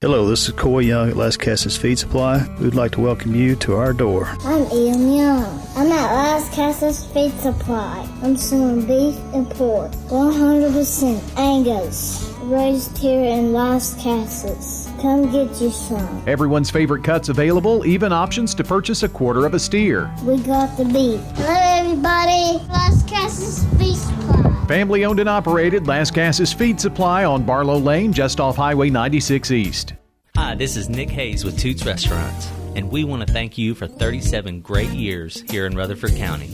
Hello, this is Coy Young at Lascassas Feed Supply. We'd like to welcome you to our door. I'm Ian Young. I'm at Lascassas Feed Supply. I'm selling beef and pork, 100% Angus, raised here in Lascassas. Come get you some. Everyone's favorite cuts available, even options to purchase a quarter of a steer. We got the beef. Hello, everybody. Lascassas Feed Supply. Family owned and operated Lascassas Feed Supply on Barlow Lane, just off Highway 96 East. Hi, this is Nick Hayes with Toots Restaurants, and we want to thank you for 37 great years here in Rutherford County.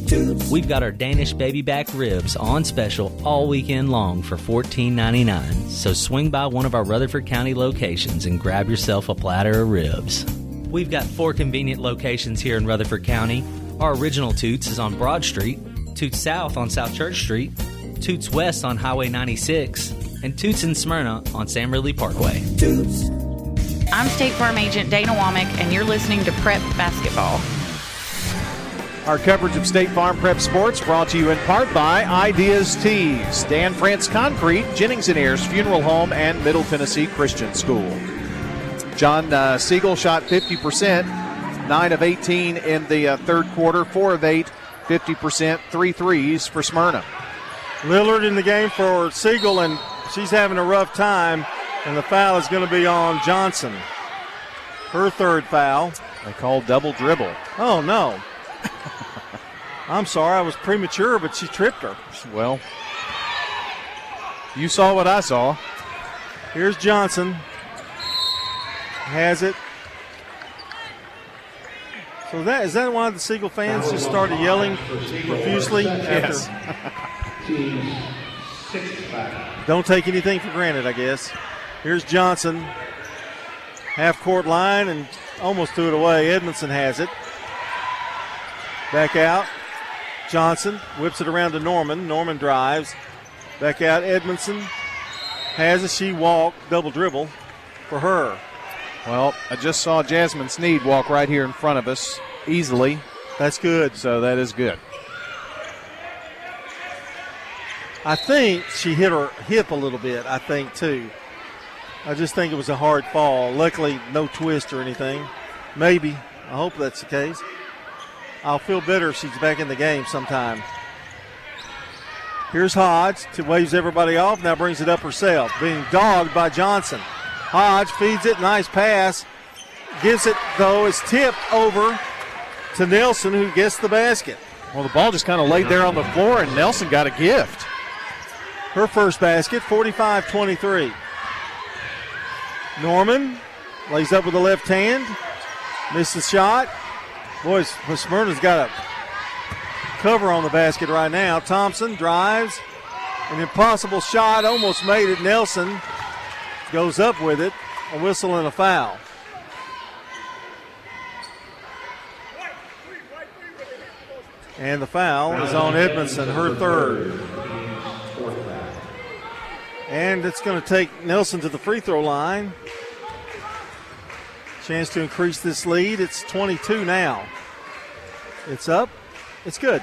We've got our Danish baby back ribs on special all weekend long for $14.99, so swing by one of our Rutherford County locations and grab yourself a platter of ribs. We've got four convenient locations here in Rutherford County. Our original Toots is on Broad Street, Toots South on South Church Street, Toots West on Highway 96, and Toots in Smyrna on Sam Ridley Parkway. Toots. I'm State Farm Agent Dana Womack, and you're listening to Prep Basketball. Our coverage of State Farm Prep Sports brought to you in part by Ideas Tees, Dan France Concrete, Jennings and Ayers Funeral Home, and Middle Tennessee Christian School. John uh, Siegel shot 50%, 9 of 18 in the uh, third quarter, 4 of 8, 50%, three threes for Smyrna. Lillard in the game for Siegel, and she's having a rough time, and the foul is going to be on Johnson. Her third foul. They call double dribble. Oh, no. I'm sorry, I was premature, but she tripped her. Well, you saw what I saw. Here's Johnson. Has it. So that is that why the Siegel fans just started yelling profusely? Yes. Don't take anything for granted, I guess. Here's Johnson. Half court line and almost threw it away. Edmondson has it. Back out. Johnson whips it around to Norman. Norman drives. Back out. Edmondson has it. She walk, double dribble for her. Well, I just saw Jasmine Sneed walk right here in front of us easily. That's good. So that is good. I think she hit her hip a little bit, I think, too. I just think it was a hard fall. Luckily, no twist or anything. Maybe. I hope that's the case. I'll feel better if she's back in the game sometime. Here's Hodge to waves everybody off. Now brings it up herself, being dogged by Johnson. Hodge feeds it. Nice pass. Gives it, though, it's tipped over to Nelson, who gets the basket. Well, the ball just kind of laid there on the floor, and Nelson got a gift. Her first basket, 45 23. Norman lays up with the left hand. Missed the shot. Boys, Smyrna's got a cover on the basket right now. Thompson drives. An impossible shot. Almost made it. Nelson goes up with it. A whistle and a foul. And the foul is on Edmondson, her third. And it's going to take Nelson to the free throw line. Chance to increase this lead. It's 22 now. It's up. It's good.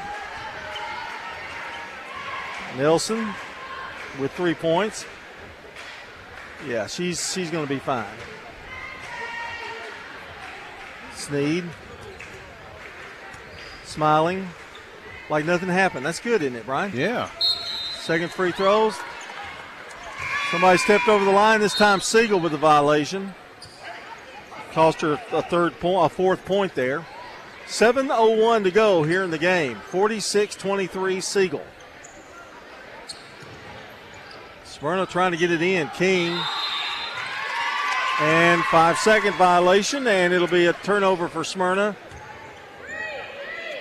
Nelson with three points. Yeah, she's she's going to be fine. Sneed smiling like nothing happened. That's good, isn't it, Brian? Yeah. Second free throws. Somebody stepped over the line. This time Siegel with the violation. Cost her a third point, a fourth point there. 7.01 to go here in the game. 46 23 Siegel. Smyrna trying to get it in. King. And five second violation, and it'll be a turnover for Smyrna.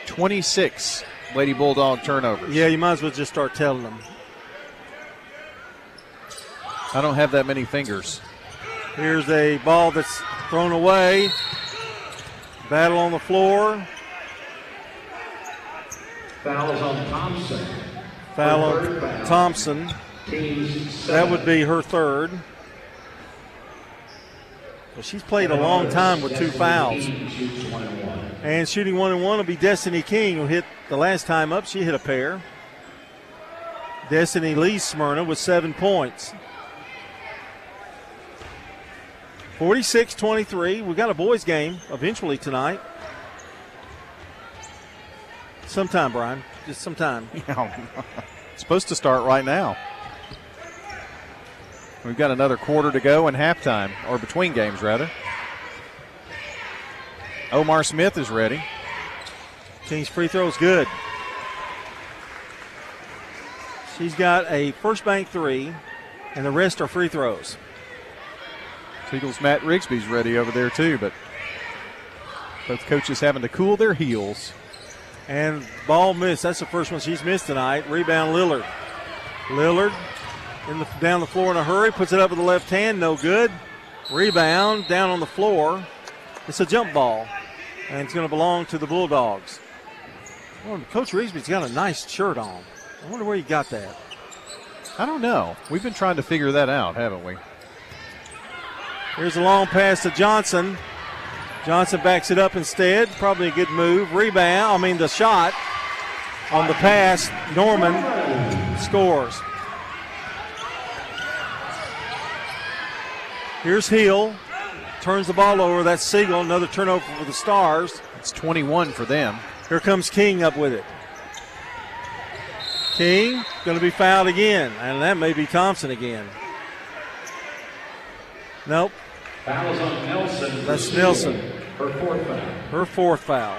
26 Lady Bulldog turnovers. Yeah, you might as well just start telling them. I don't have that many fingers. Here's a ball that's thrown away. Battle on the floor. Foul is on Thompson. Foul on Thompson. That would be her third. Well, she's played a long time with two fouls. And shooting one and one will be Destiny King, who hit the last time up. She hit a pair. Destiny leads Smyrna with seven points. 46 23. We got a boys' game eventually tonight. Sometime, Brian. Just sometime. supposed to start right now. We've got another quarter to go and halftime, or between games, rather. Omar Smith is ready. King's free throw is good. She's got a first bank three, and the rest are free throws. Eagles Matt Rigsby's ready over there too, but both coaches having to cool their heels. And ball missed. That's the first one she's missed tonight. Rebound Lillard. Lillard in the, down the floor in a hurry, puts it up with the left hand, no good. Rebound down on the floor. It's a jump ball, and it's going to belong to the Bulldogs. Well, Coach Rigsby's got a nice shirt on. I wonder where he got that. I don't know. We've been trying to figure that out, haven't we? Here's a long pass to Johnson. Johnson backs it up instead. Probably a good move. Rebound, I mean, the shot on the pass. Norman scores. Here's Hill. Turns the ball over. That's Siegel. Another turnover for the Stars. It's 21 for them. Here comes King up with it. King going to be fouled again, and that may be Thompson again. Nope. Foul is on Nelson. That's Nelson. Her fourth foul. Her fourth foul.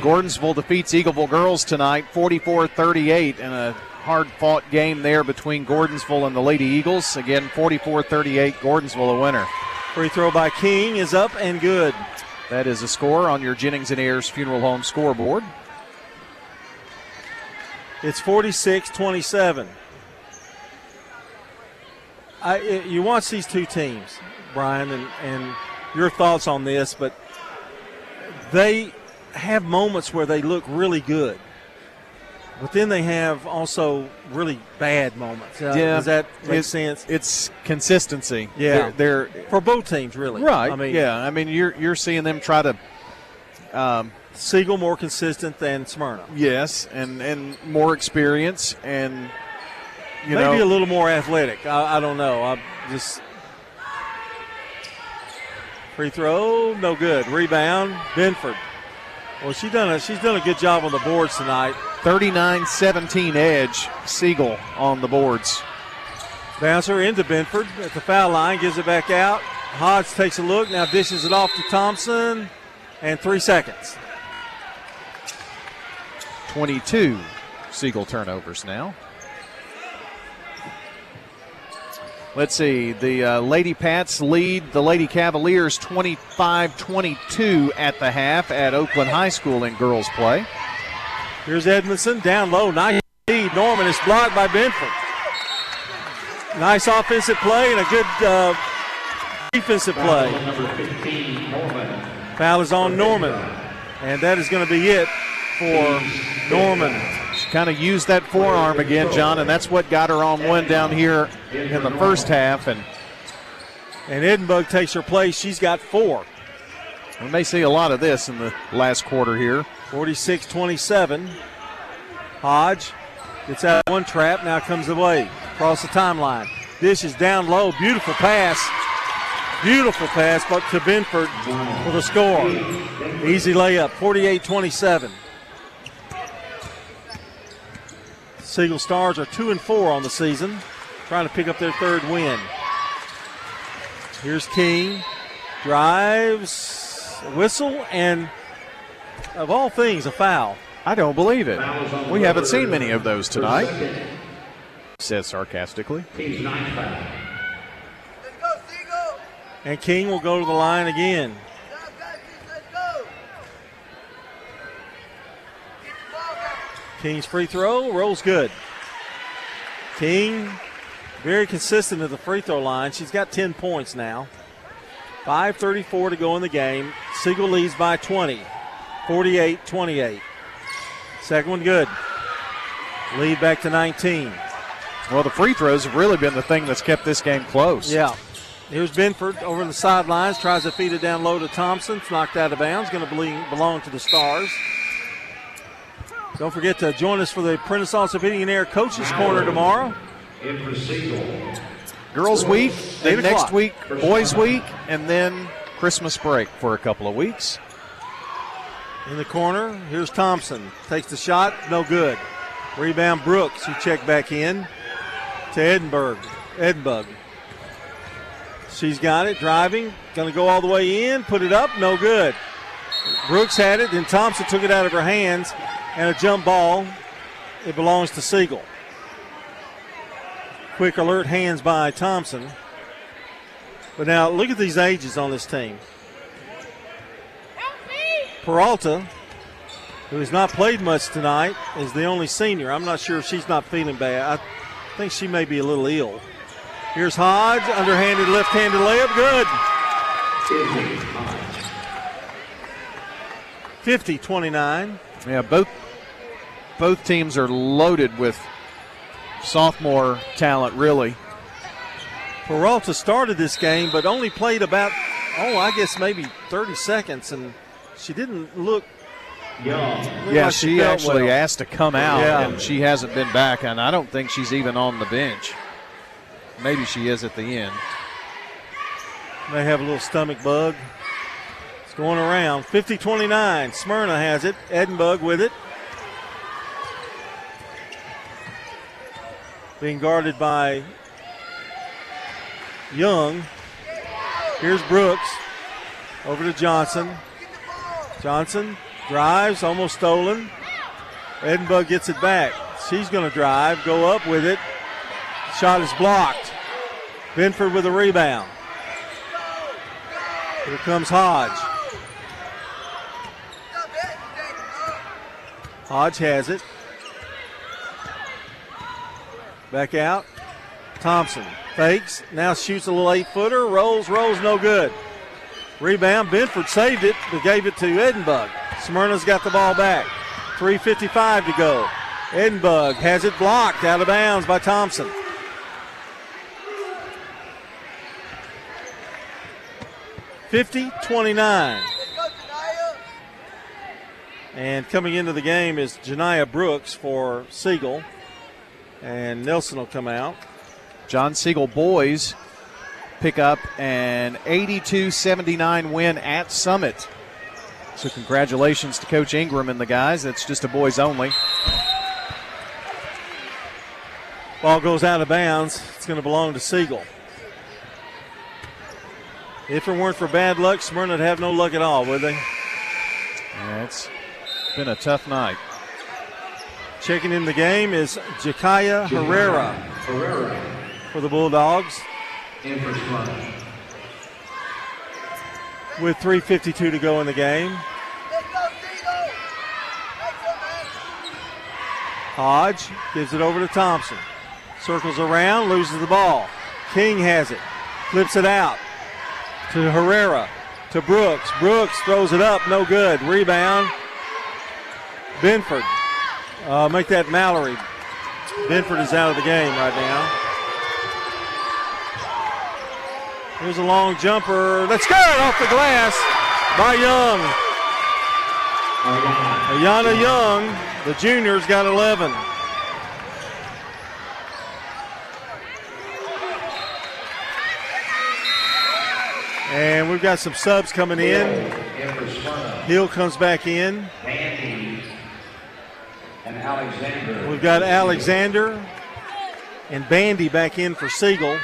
Gordonsville defeats Eagleville girls tonight 44 38 in a hard fought game there between Gordonsville and the Lady Eagles. Again, 44 38, Gordonsville a winner. Free throw by King is up and good. That is a score on your Jennings and Ayers Funeral Home scoreboard. It's 46 27. I, you watch these two teams, Brian, and, and your thoughts on this, but they have moments where they look really good. But then they have also really bad moments. Uh, yeah, does that make it's, sense? It's consistency. Yeah, they're, they're, for both teams, really. Right. I mean, yeah. I mean, you're you're seeing them try to. Um, Siegel more consistent than Smyrna. Yes, and and more experience, and you maybe know, a little more athletic. I, I don't know. I'm just free throw, no good. Rebound, Benford. Well, she done a, she's done a good job on the boards tonight. 39-17 edge. Siegel on the boards. Bouncer into Benford at the foul line, gives it back out. Hodge takes a look, now dishes it off to Thompson, and three seconds. 22 Siegel turnovers now. Let's see. The uh, Lady Pats lead the Lady Cavaliers 25 22 at the half at Oakland High School in girls play. Here's Edmondson down low. Nice lead. Norman is blocked by Benford. Nice offensive play and a good uh, defensive play. Foul is on Norman. And that is going to be it for Norman. Kind of used that forearm again, John, and that's what got her on one down here in the first half. And and Edinburgh takes her place. She's got four. We may see a lot of this in the last quarter here. 46 27. Hodge gets out one trap, now comes away across the timeline. This is down low. Beautiful pass. Beautiful pass, but to Benford for the score. Easy layup, 48 27. Siegel Stars are two and four on the season, trying to pick up their third win. Here's King, drives, whistle, and of all things, a foul. I don't believe it. We haven't seen many of those tonight. Says sarcastically. And King will go to the line again. King's free throw rolls good. King very consistent at the free throw line. She's got 10 points now. 5.34 to go in the game. Siegel leads by 20, 48 28. Second one good. Lead back to 19. Well, the free throws have really been the thing that's kept this game close. Yeah. Here's Benford over the sidelines, tries to feed it down low to Thompson. It's knocked out of bounds, going to belong to the Stars. Don't forget to join us for the Prentice Allsup Heating and Air Coaches Corner tomorrow. Girls Week, then next week, Boys Week, and then Christmas break for a couple of weeks. In the corner, here's Thompson. Takes the shot, no good. Rebound Brooks, who checked back in to Edinburgh. Edinburgh. She's got it, driving, going to go all the way in, put it up, no good. Brooks had it, then Thompson took it out of her hands, and a jump ball. It belongs to Siegel. Quick alert hands by Thompson. But now look at these ages on this team. Peralta, who has not played much tonight, is the only senior. I'm not sure if she's not feeling bad. I think she may be a little ill. Here's Hodge, underhanded left-handed layup, good. 50-29. Yeah, both both teams are loaded with sophomore talent, really. Peralta started this game, but only played about, oh, I guess maybe 30 seconds, and she didn't look. look Yeah, like she felt actually well. asked to come out, Yeah. and she hasn't been back, and I don't think she's even on the bench. Maybe she is at the end. May have a little stomach bug. It's going around. 50 29. Smyrna has it. Edinburgh with it. Being guarded by Young. Here's Brooks. Over to Johnson. Johnson drives, almost stolen. Edinburgh gets it back. She's going to drive, go up with it. Shot is blocked. Benford with a rebound. Here comes Hodge. Hodge has it. Back out. Thompson fakes. Now shoots a little eight footer. Rolls, rolls, no good. Rebound. Benford saved it, but gave it to Edinburgh. Smyrna's got the ball back. 3.55 to go. Edinburgh has it blocked out of bounds by Thompson. Fifty twenty-nine. And coming into the game is Janiyah Brooks for Siegel. And Nelson will come out. John Siegel boys pick up an 82 79 win at Summit. So, congratulations to Coach Ingram and the guys. That's just a boys only. Ball goes out of bounds. It's going to belong to Siegel. If it weren't for bad luck, Smyrna would have no luck at all, would they? Yeah, it's been a tough night. Checking in the game is Jakaya Herrera Herrera. for the Bulldogs with 3.52 to go in the game. Hodge gives it over to Thompson. Circles around, loses the ball. King has it, flips it out to Herrera, to Brooks. Brooks throws it up, no good. Rebound. Benford. Uh, make that Mallory. Benford is out of the game right now. Here's a long jumper. That's good off the glass by Young. Ayana Young, the juniors, got 11. And we've got some subs coming in. Hill comes back in. Alexander. We've got Alexander and Bandy back in for Siegel.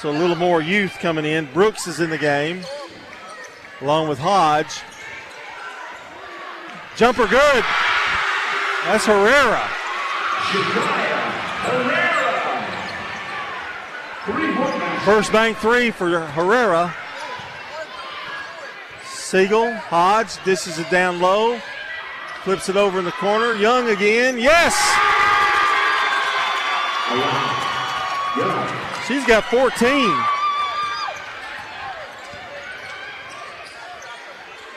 So a little more youth coming in. Brooks is in the game, along with Hodge. Jumper good. That's Herrera. First bank three for Herrera. Siegel, Hodge dishes it down low. Flips it over in the corner. Young again. Yes! She's got 14.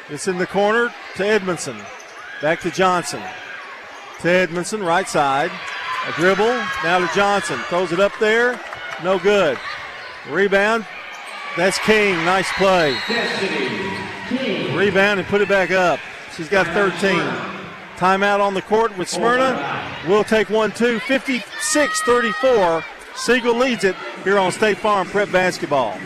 It's in the corner to Edmondson. Back to Johnson. To Edmondson, right side. A dribble. Now to Johnson. Throws it up there. No good. Rebound. That's King. Nice play. Rebound and put it back up. She's got 13. Timeout on the court with Smyrna. We'll take one, two. 56 34. Siegel leads it here on State Farm Prep Basketball.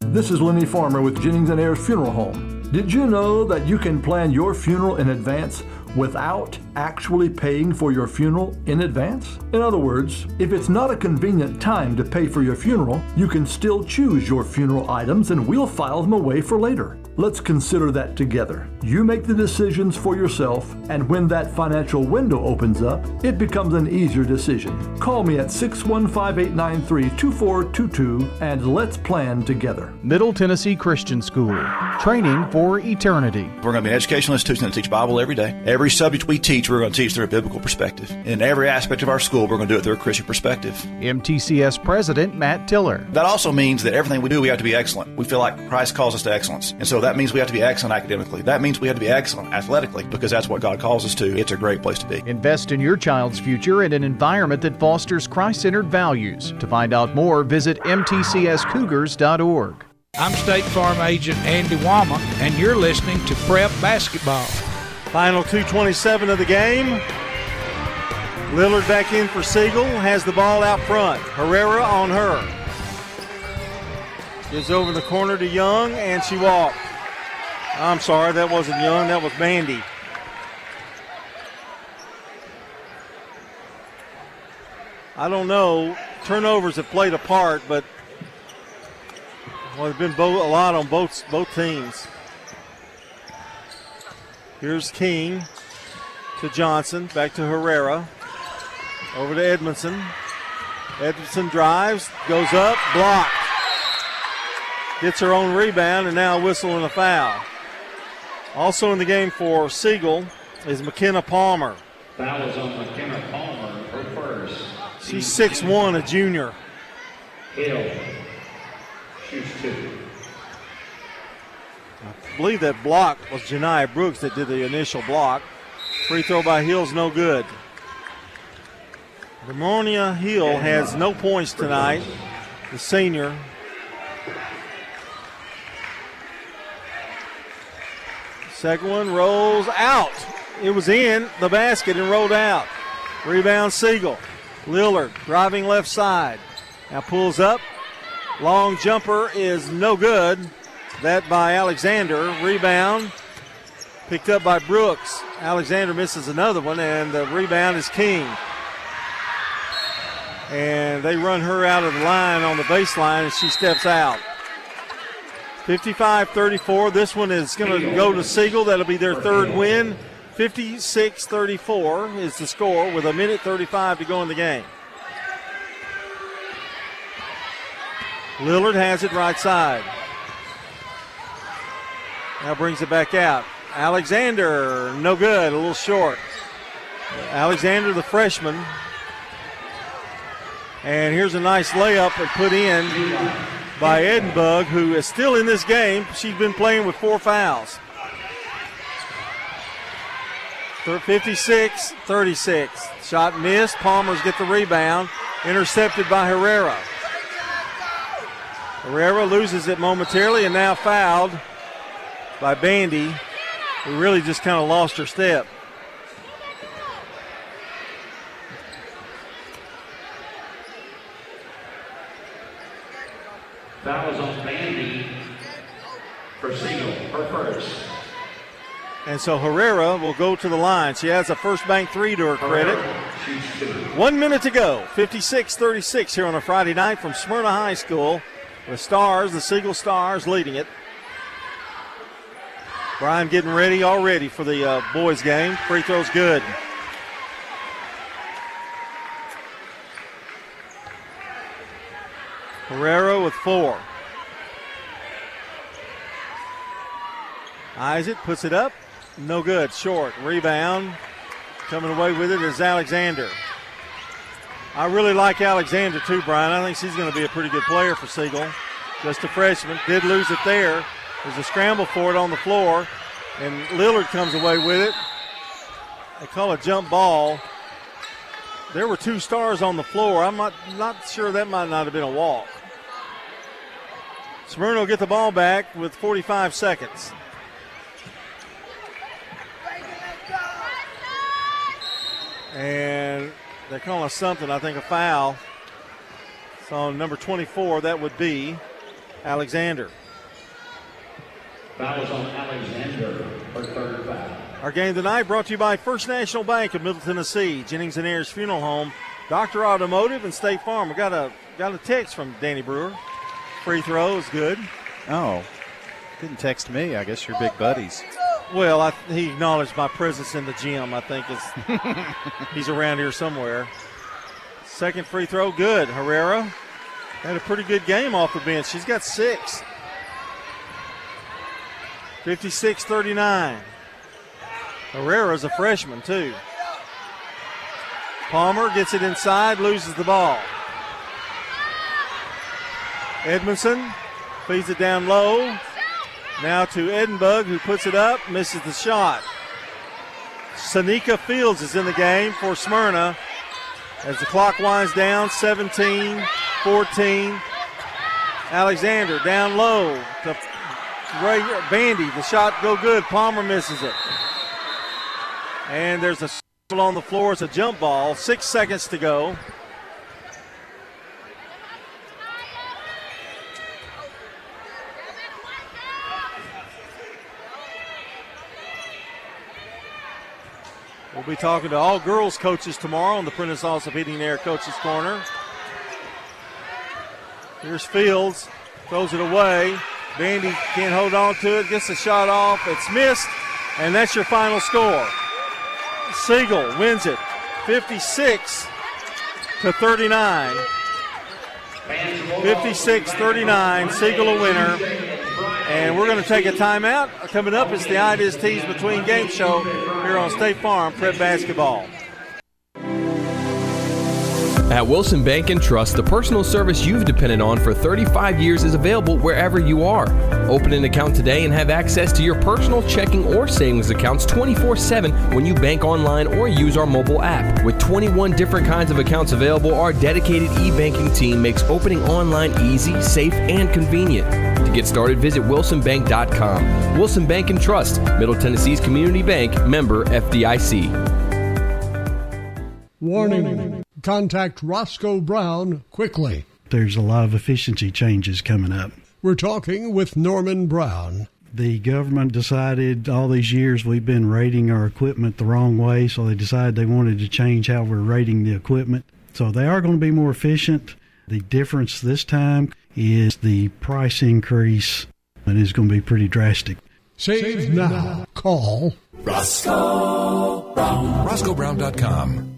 This is Lenny Farmer with Jennings and Ayers Funeral Home. Did you know that you can plan your funeral in advance without actually paying for your funeral in advance? In other words, if it's not a convenient time to pay for your funeral, you can still choose your funeral items and we'll file them away for later. Let's consider that together. You make the decisions for yourself, and when that financial window opens up, it becomes an easier decision. Call me at 615 893 2422 and let's plan together. Middle Tennessee Christian School. Training for eternity. We're going to be an educational institution that teaches Bible every day. Every subject we teach, we're going to teach through a biblical perspective. In every aspect of our school, we're going to do it through a Christian perspective. MTCS President Matt Tiller. That also means that everything we do, we have to be excellent. We feel like Christ calls us to excellence. And so that means we have to be excellent academically. That means we have to be excellent athletically because that's what God calls us to. It's a great place to be. Invest in your child's future in an environment that fosters Christ centered values. To find out more, visit MTCSCougars.org. I'm State Farm Agent Andy Wama, and you're listening to Prep Basketball. Final 227 of the game. Lillard back in for Siegel, has the ball out front. Herrera on her. Gives over the corner to Young, and she walked. I'm sorry, that wasn't Young, that was Bandy. I don't know. Turnovers have played a part, but well, there's been both, a lot on both both teams. Here's King to Johnson, back to Herrera, over to Edmondson. Edmondson drives, goes up, blocked. Gets her own rebound, and now and a foul. Also in the game for Siegel is McKenna Palmer. Foul is on McKenna Palmer, her first. She's 6'1, a junior. Hill shoots two. I believe that block was Janiyah Brooks that did the initial block. Free throw by Hill's no good. Vermonia Hill has no points tonight. The senior. Second one rolls out. It was in the basket and rolled out. Rebound Siegel. Lillard driving left side. Now pulls up. Long jumper is no good. That by Alexander. Rebound picked up by Brooks. Alexander misses another one, and the rebound is King. And they run her out of the line on the baseline, and she steps out. 55 34. This one is going to go to Siegel. That'll be their third win. 56 34 is the score with a minute 35 to go in the game. Lillard has it right side. Now brings it back out. Alexander, no good, a little short. Alexander, the freshman. And here's a nice layup and put in by Edinburgh, who is still in this game. She's been playing with four fouls. 56 36. Shot missed. Palmer's get the rebound. Intercepted by Herrera. Herrera loses it momentarily and now fouled by Bandy, who really just kind of lost her step. Foul is on Bandy for Siegel, her first. And so Herrera will go to the line. She has a first bank three to her credit. One minute to go. 56 36 here on a Friday night from Smyrna High School. The Stars, the Siegel Stars, leading it. Brian getting ready already for the uh, boys' game. Free throw's good. Herrera with four. Isaac puts it up. No good. Short. Rebound. Coming away with it is Alexander. I really like Alexander too, Brian. I think she's going to be a pretty good player for Siegel. Just a freshman. Did lose it there. There's a scramble for it on the floor, and Lillard comes away with it. They call a jump ball. There were two stars on the floor. I'm not not sure that might not have been a walk. Smyrna will get the ball back with 45 seconds. And they're calling something, I think a foul. So number 24, that would be Alexander. Foul is on Alexander for third foul. Our game tonight brought to you by First National Bank of Middle Tennessee, Jennings and Ayers Funeral Home, Doctor Automotive, and State Farm. We got a got a text from Danny Brewer. Free throw is good. Oh, didn't text me. I guess you're big buddies. Well, I, he acknowledged my presence in the gym. I think is he's around here somewhere. Second free throw, good. Herrera had a pretty good game off the bench. She's got six. 56 39. Herrera's a freshman, too. Palmer gets it inside, loses the ball. Edmondson feeds it down low. Now to Edinburgh, who puts it up, misses the shot. Sanika Fields is in the game for Smyrna as the clock winds down 17 14. Alexander down low to Ray Bandy. The shot go good. Palmer misses it. And there's a on the floor. It's a jump ball. Six seconds to go. We'll be talking to all girls coaches tomorrow on the Prentice Allsup Heating and Air Coaches Corner. Here's Fields, throws it away. Bandy can't hold on to it, gets the shot off. It's missed, and that's your final score. Siegel wins it 56 to 39. 56 39. Siegel a winner. And we're going to take a timeout. Coming up is the Ideas Tees Between Game Show here on State Farm Prep Basketball. At Wilson Bank and Trust, the personal service you've depended on for 35 years is available wherever you are. Open an account today and have access to your personal checking or savings accounts 24 7 when you bank online or use our mobile app. With 21 different kinds of accounts available, our dedicated e banking team makes opening online easy, safe, and convenient. To get started, visit wilsonbank.com. Wilson Bank and Trust, Middle Tennessee's community bank, member FDIC. Warning. Contact Roscoe Brown quickly. There's a lot of efficiency changes coming up. We're talking with Norman Brown. The government decided all these years we've been rating our equipment the wrong way, so they decided they wanted to change how we're rating the equipment. So they are going to be more efficient. The difference this time is the price increase, and it's going to be pretty drastic. Save, Save now. now. Call Roscoe Brown. RoscoeBrown.com.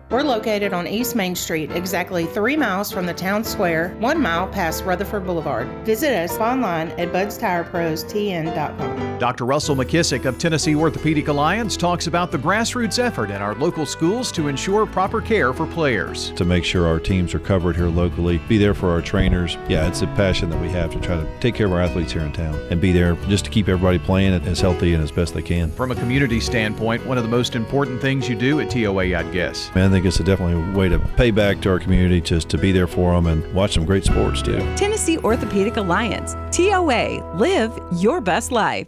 We're located on East Main Street, exactly three miles from the town square, one mile past Rutherford Boulevard. Visit us online at budstireprostn.com. Dr. Russell McKissick of Tennessee Orthopedic Alliance talks about the grassroots effort in our local schools to ensure proper care for players. To make sure our teams are covered here locally, be there for our trainers. Yeah, it's a passion that we have to try to take care of our athletes here in town and be there just to keep everybody playing as healthy and as best they can. From a community standpoint, one of the most important things you do at TOA, I'd guess. Man, I think it's a definitely a way to pay back to our community, just to be there for them and watch some great sports too. Tennessee Orthopedic Alliance, TOA, live your best life.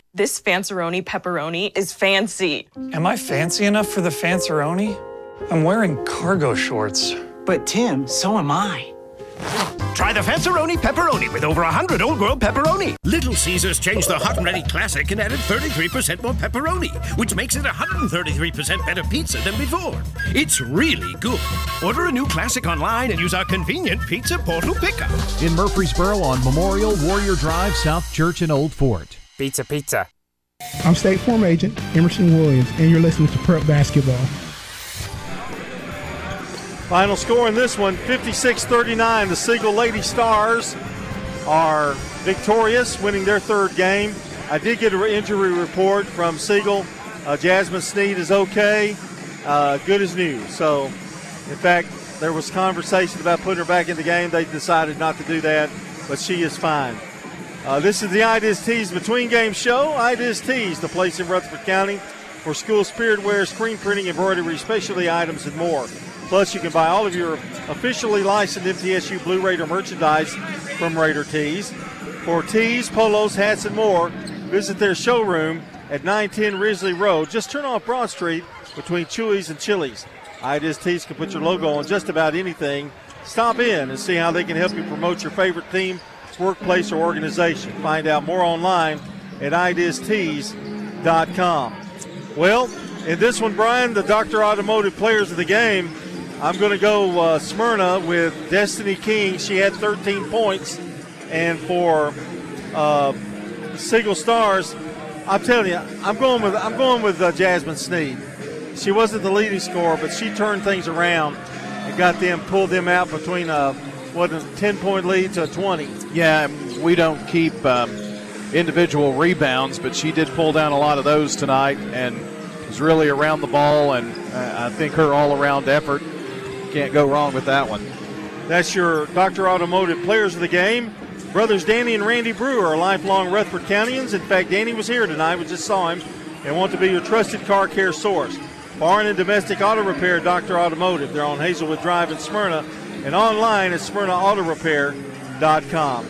This Fanceroni pepperoni is fancy. Am I fancy enough for the Fanceroni? I'm wearing cargo shorts. But Tim, so am I. Try the Fanceroni pepperoni with over 100 old world pepperoni. Little Caesars changed the Hot and Ready Classic and added 33% more pepperoni, which makes it 133% better pizza than before. It's really good. Order a new classic online and use our convenient Pizza Portal pickup. In Murfreesboro on Memorial Warrior Drive, South Church, and Old Fort. Pizza, pizza. I'm State Farm Agent Emerson Williams, and you're listening to Prep Basketball. Final score in this one 56 39. The Siegel Lady Stars are victorious, winning their third game. I did get an injury report from Siegel. Uh, Jasmine Sneed is okay, uh, good as new. So, in fact, there was conversation about putting her back in the game. They decided not to do that, but she is fine. Uh, this is the Ideas Tees Between Game Show. Ideas Tees, the place in Rutherford County for school spirit wear, screen printing, embroidery, specialty items, and more. Plus, you can buy all of your officially licensed MTSU Blue Raider merchandise from Raider Tees. For tees, polos, hats, and more, visit their showroom at 910 Risley Road. Just turn off Broad Street between Chewy's and Chili's. Ideas Tees can put your logo on just about anything. Stop in and see how they can help you promote your favorite workplace, or organization. Find out more online at ideastees.com. Well, in this one, Brian, the Dr. Automotive Players of the Game, I'm going to go uh, Smyrna with Destiny King. She had 13 points. And for uh, Siegel Stars, I'm telling you, I'm going with I'm going with uh, Jasmine Sneed. She wasn't the leading scorer, but she turned things around and got them pulled them out between a what a 10 point lead to 20. Yeah, we don't keep um, individual rebounds, but she did pull down a lot of those tonight and was really around the ball. And uh, I think her all around effort can't go wrong with that one. That's your Dr. Automotive Players of the Game. Brothers Danny and Randy Brewer are lifelong Rutherford Countyans. In fact, Danny was here tonight. We just saw him and want to be your trusted car care source. Foreign and domestic auto repair, Dr. Automotive. They're on Hazelwood Drive in Smyrna and online at smyrnaautorepair.com.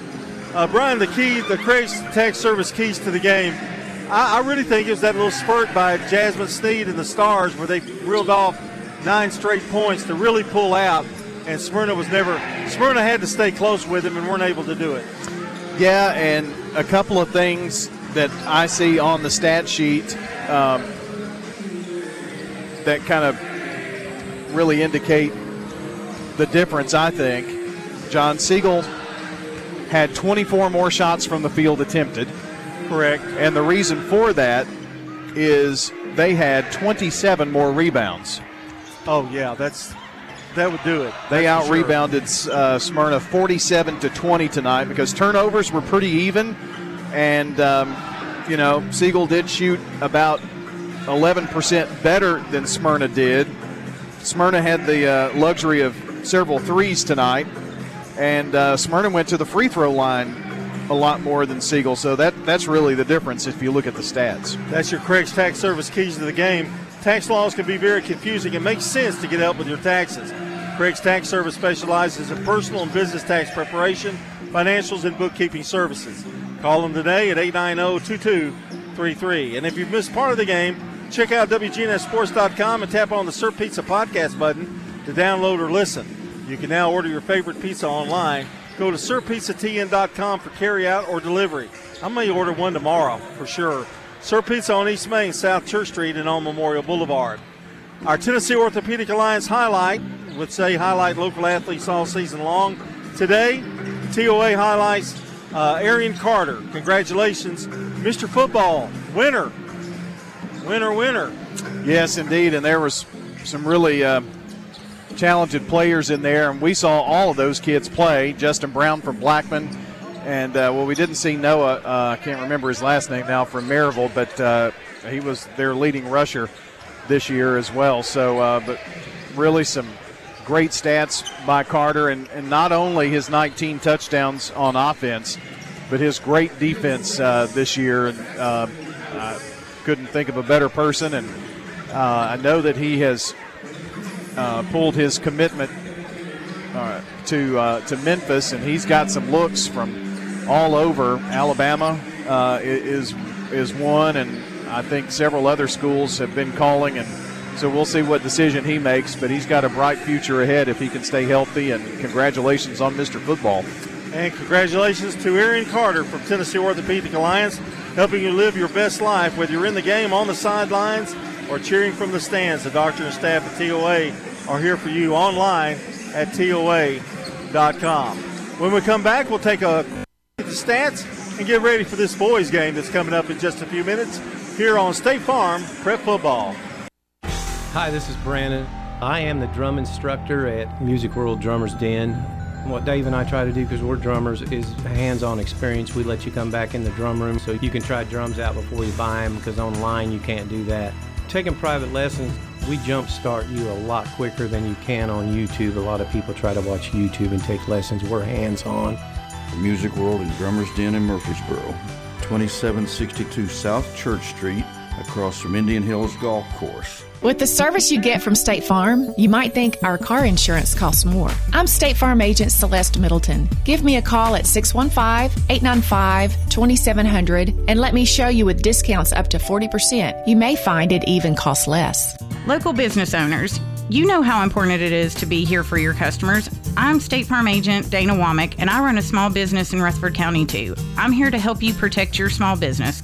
Uh, Brian, the key, the Craig's Tax Service keys to the game, I, I really think it was that little spurt by Jasmine Sneed and the Stars where they reeled off nine straight points to really pull out and Smyrna was never. Smyrna had to stay close with him and weren't able to do it. Yeah, and a couple of things that I see on the stat sheet um, that kind of really indicate the difference. I think John Siegel had 24 more shots from the field attempted. Correct. And the reason for that is they had 27 more rebounds. Oh yeah, that's that would do it. They out rebounded sure. uh, Smyrna 47 to 20 tonight because turnovers were pretty even, and um, you know Siegel did shoot about 11% better than Smyrna did. Smyrna had the uh, luxury of several threes tonight, and uh, Smyrna went to the free throw line a lot more than Siegel. So that that's really the difference if you look at the stats. That's your Craig's Tax Service keys to the game. Tax laws can be very confusing. It makes sense to get help with your taxes. Craig's Tax Service specializes in personal and business tax preparation, financials, and bookkeeping services. Call them today at 890-2233. And if you've missed part of the game, check out WGNSSports.com and tap on the Sir Pizza podcast button to download or listen. You can now order your favorite pizza online. Go to SirPizzaTN.com for carryout or delivery. I may order one tomorrow for sure. Sir Pizza on East Main, South Church Street, and on Memorial Boulevard. Our Tennessee Orthopedic Alliance highlight would say highlight local athletes all season long. Today, TOA highlights uh, Arian Carter. Congratulations, Mr. Football, winner, winner, winner. Yes, indeed, and there was some really uh, talented players in there, and we saw all of those kids play. Justin Brown from Blackman, and uh, well, we didn't see Noah. Uh, I can't remember his last name now from Maryville, but uh, he was their leading rusher this year as well. So, uh, but really some great stats by Carter, and, and not only his 19 touchdowns on offense, but his great defense uh, this year. And uh, I couldn't think of a better person, and I know that he has pulled his commitment to to Memphis, and he's got some looks from all over. Alabama uh, is is one, and I think several other schools have been calling and So we'll see what decision he makes, but he's got a bright future ahead if he can stay healthy. And congratulations on Mr. Football. And congratulations to Arian Carter from Tennessee Orthopedic Alliance, helping you live your best life, whether you're in the game, on the sidelines, or cheering from the stands. The doctor and staff at TOA are here for you online at TOA.com. When we come back, we'll take a at the stats and get ready for this boys game that's coming up in just a few minutes here on State Farm Prep Football. Hi, this is Brandon. I am the drum instructor at Music World Drummers Den. What Dave and I try to do, because we're drummers, is hands-on experience. We let you come back in the drum room so you can try drums out before you buy them, because online you can't do that. Taking private lessons, we jumpstart you a lot quicker than you can on YouTube. A lot of people try to watch YouTube and take lessons. We're hands-on. The Music World and Drummers Den in Murfreesboro, 2762 South Church Street, across from Indian Hills Golf Course. With the service you get from State Farm, you might think our car insurance costs more. I'm State Farm agent Celeste Middleton. Give me a call at 615 895 2700 and let me show you with discounts up to 40%. You may find it even costs less. Local business owners, you know how important it is to be here for your customers. I'm State Farm agent Dana Womack, and I run a small business in Rutherford County too. I'm here to help you protect your small business.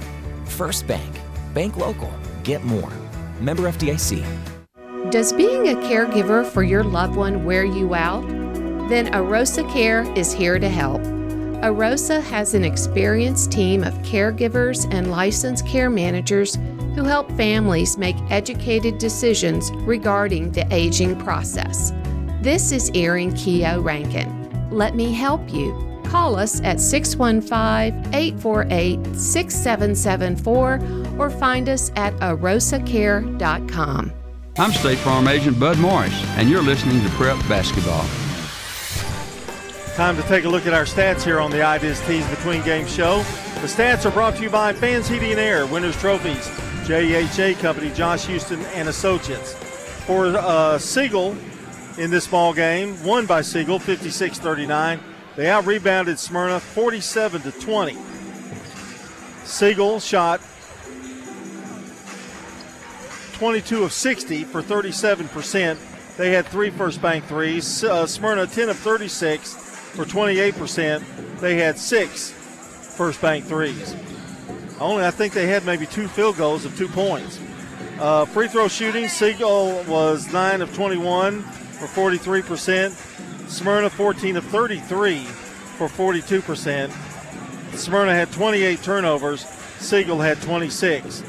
First Bank. Bank local. Get more. Member FDIC. Does being a caregiver for your loved one wear you out? Then Arosa Care is here to help. Arosa has an experienced team of caregivers and licensed care managers who help families make educated decisions regarding the aging process. This is Erin Keogh Rankin. Let me help you. Call us at 615 848 6774 or find us at arosacare.com. I'm State Farm Agent Bud Morris, and you're listening to Prep Basketball. Time to take a look at our stats here on the Ideas Tees Between Game show. The stats are brought to you by Fans Heating and Air, Winners Trophies, JHA Company, Josh Houston and Associates. For uh, Siegel in this ball game, won by Siegel 56-39. They out rebounded Smyrna 47 to 20. Siegel shot 22 of 60 for 37%. They had three first bank threes. Uh, Smyrna 10 of 36 for 28%. They had six first bank threes. Only I think they had maybe two field goals of two points. Uh, free throw shooting, Siegel was 9 of 21 for 43%. Smyrna 14 of 33 for 42%. Smyrna had 28 turnovers. Siegel had 26.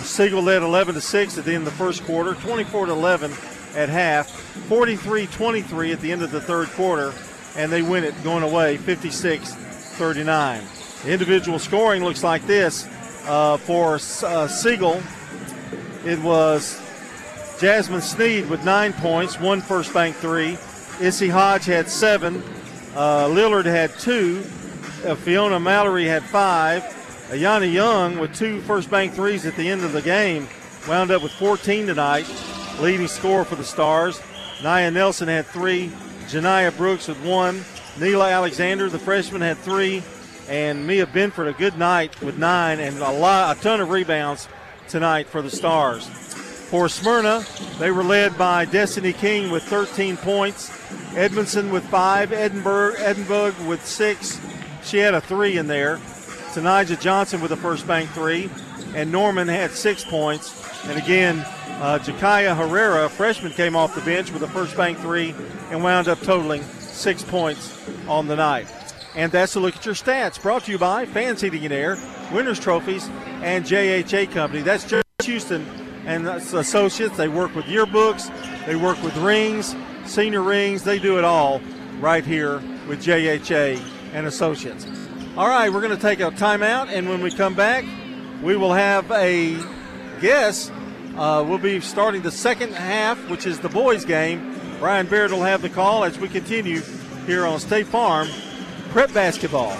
Siegel led 11 to 6 at the end of the first quarter, 24 to 11 at half, 43 23 at the end of the third quarter, and they win it going away 56 39. Individual scoring looks like this uh, for uh, Siegel. It was Jasmine Sneed with nine points, one first bank three. Issy Hodge had seven. Uh, Lillard had two. Uh, Fiona Mallory had five. Ayana Young with two first bank threes at the end of the game wound up with 14 tonight, leading scorer for the Stars. Nia Nelson had three. Janiyah Brooks with one. Neela Alexander, the freshman, had three. And Mia Benford, a good night with nine and a lot, a ton of rebounds tonight for the Stars. For Smyrna, they were led by Destiny King with 13 points, Edmondson with five, Edinburgh, Edinburgh with six. She had a three in there. Tanija Johnson with a first bank three, and Norman had six points. And again, uh, Jakaya Herrera, a freshman, came off the bench with a first bank three and wound up totaling six points on the night. And that's a look at your stats brought to you by Fans Heating and Air, Winners Trophies, and JHA Company. That's Josh Houston and Associates. They work with yearbooks, they work with rings, senior rings, they do it all right here with JHA and Associates. All right, we're going to take a timeout, and when we come back, we will have a guest Uh, we'll be starting the second half, which is the boys' game. Brian Barrett will have the call as we continue here on State Farm Prep Basketball.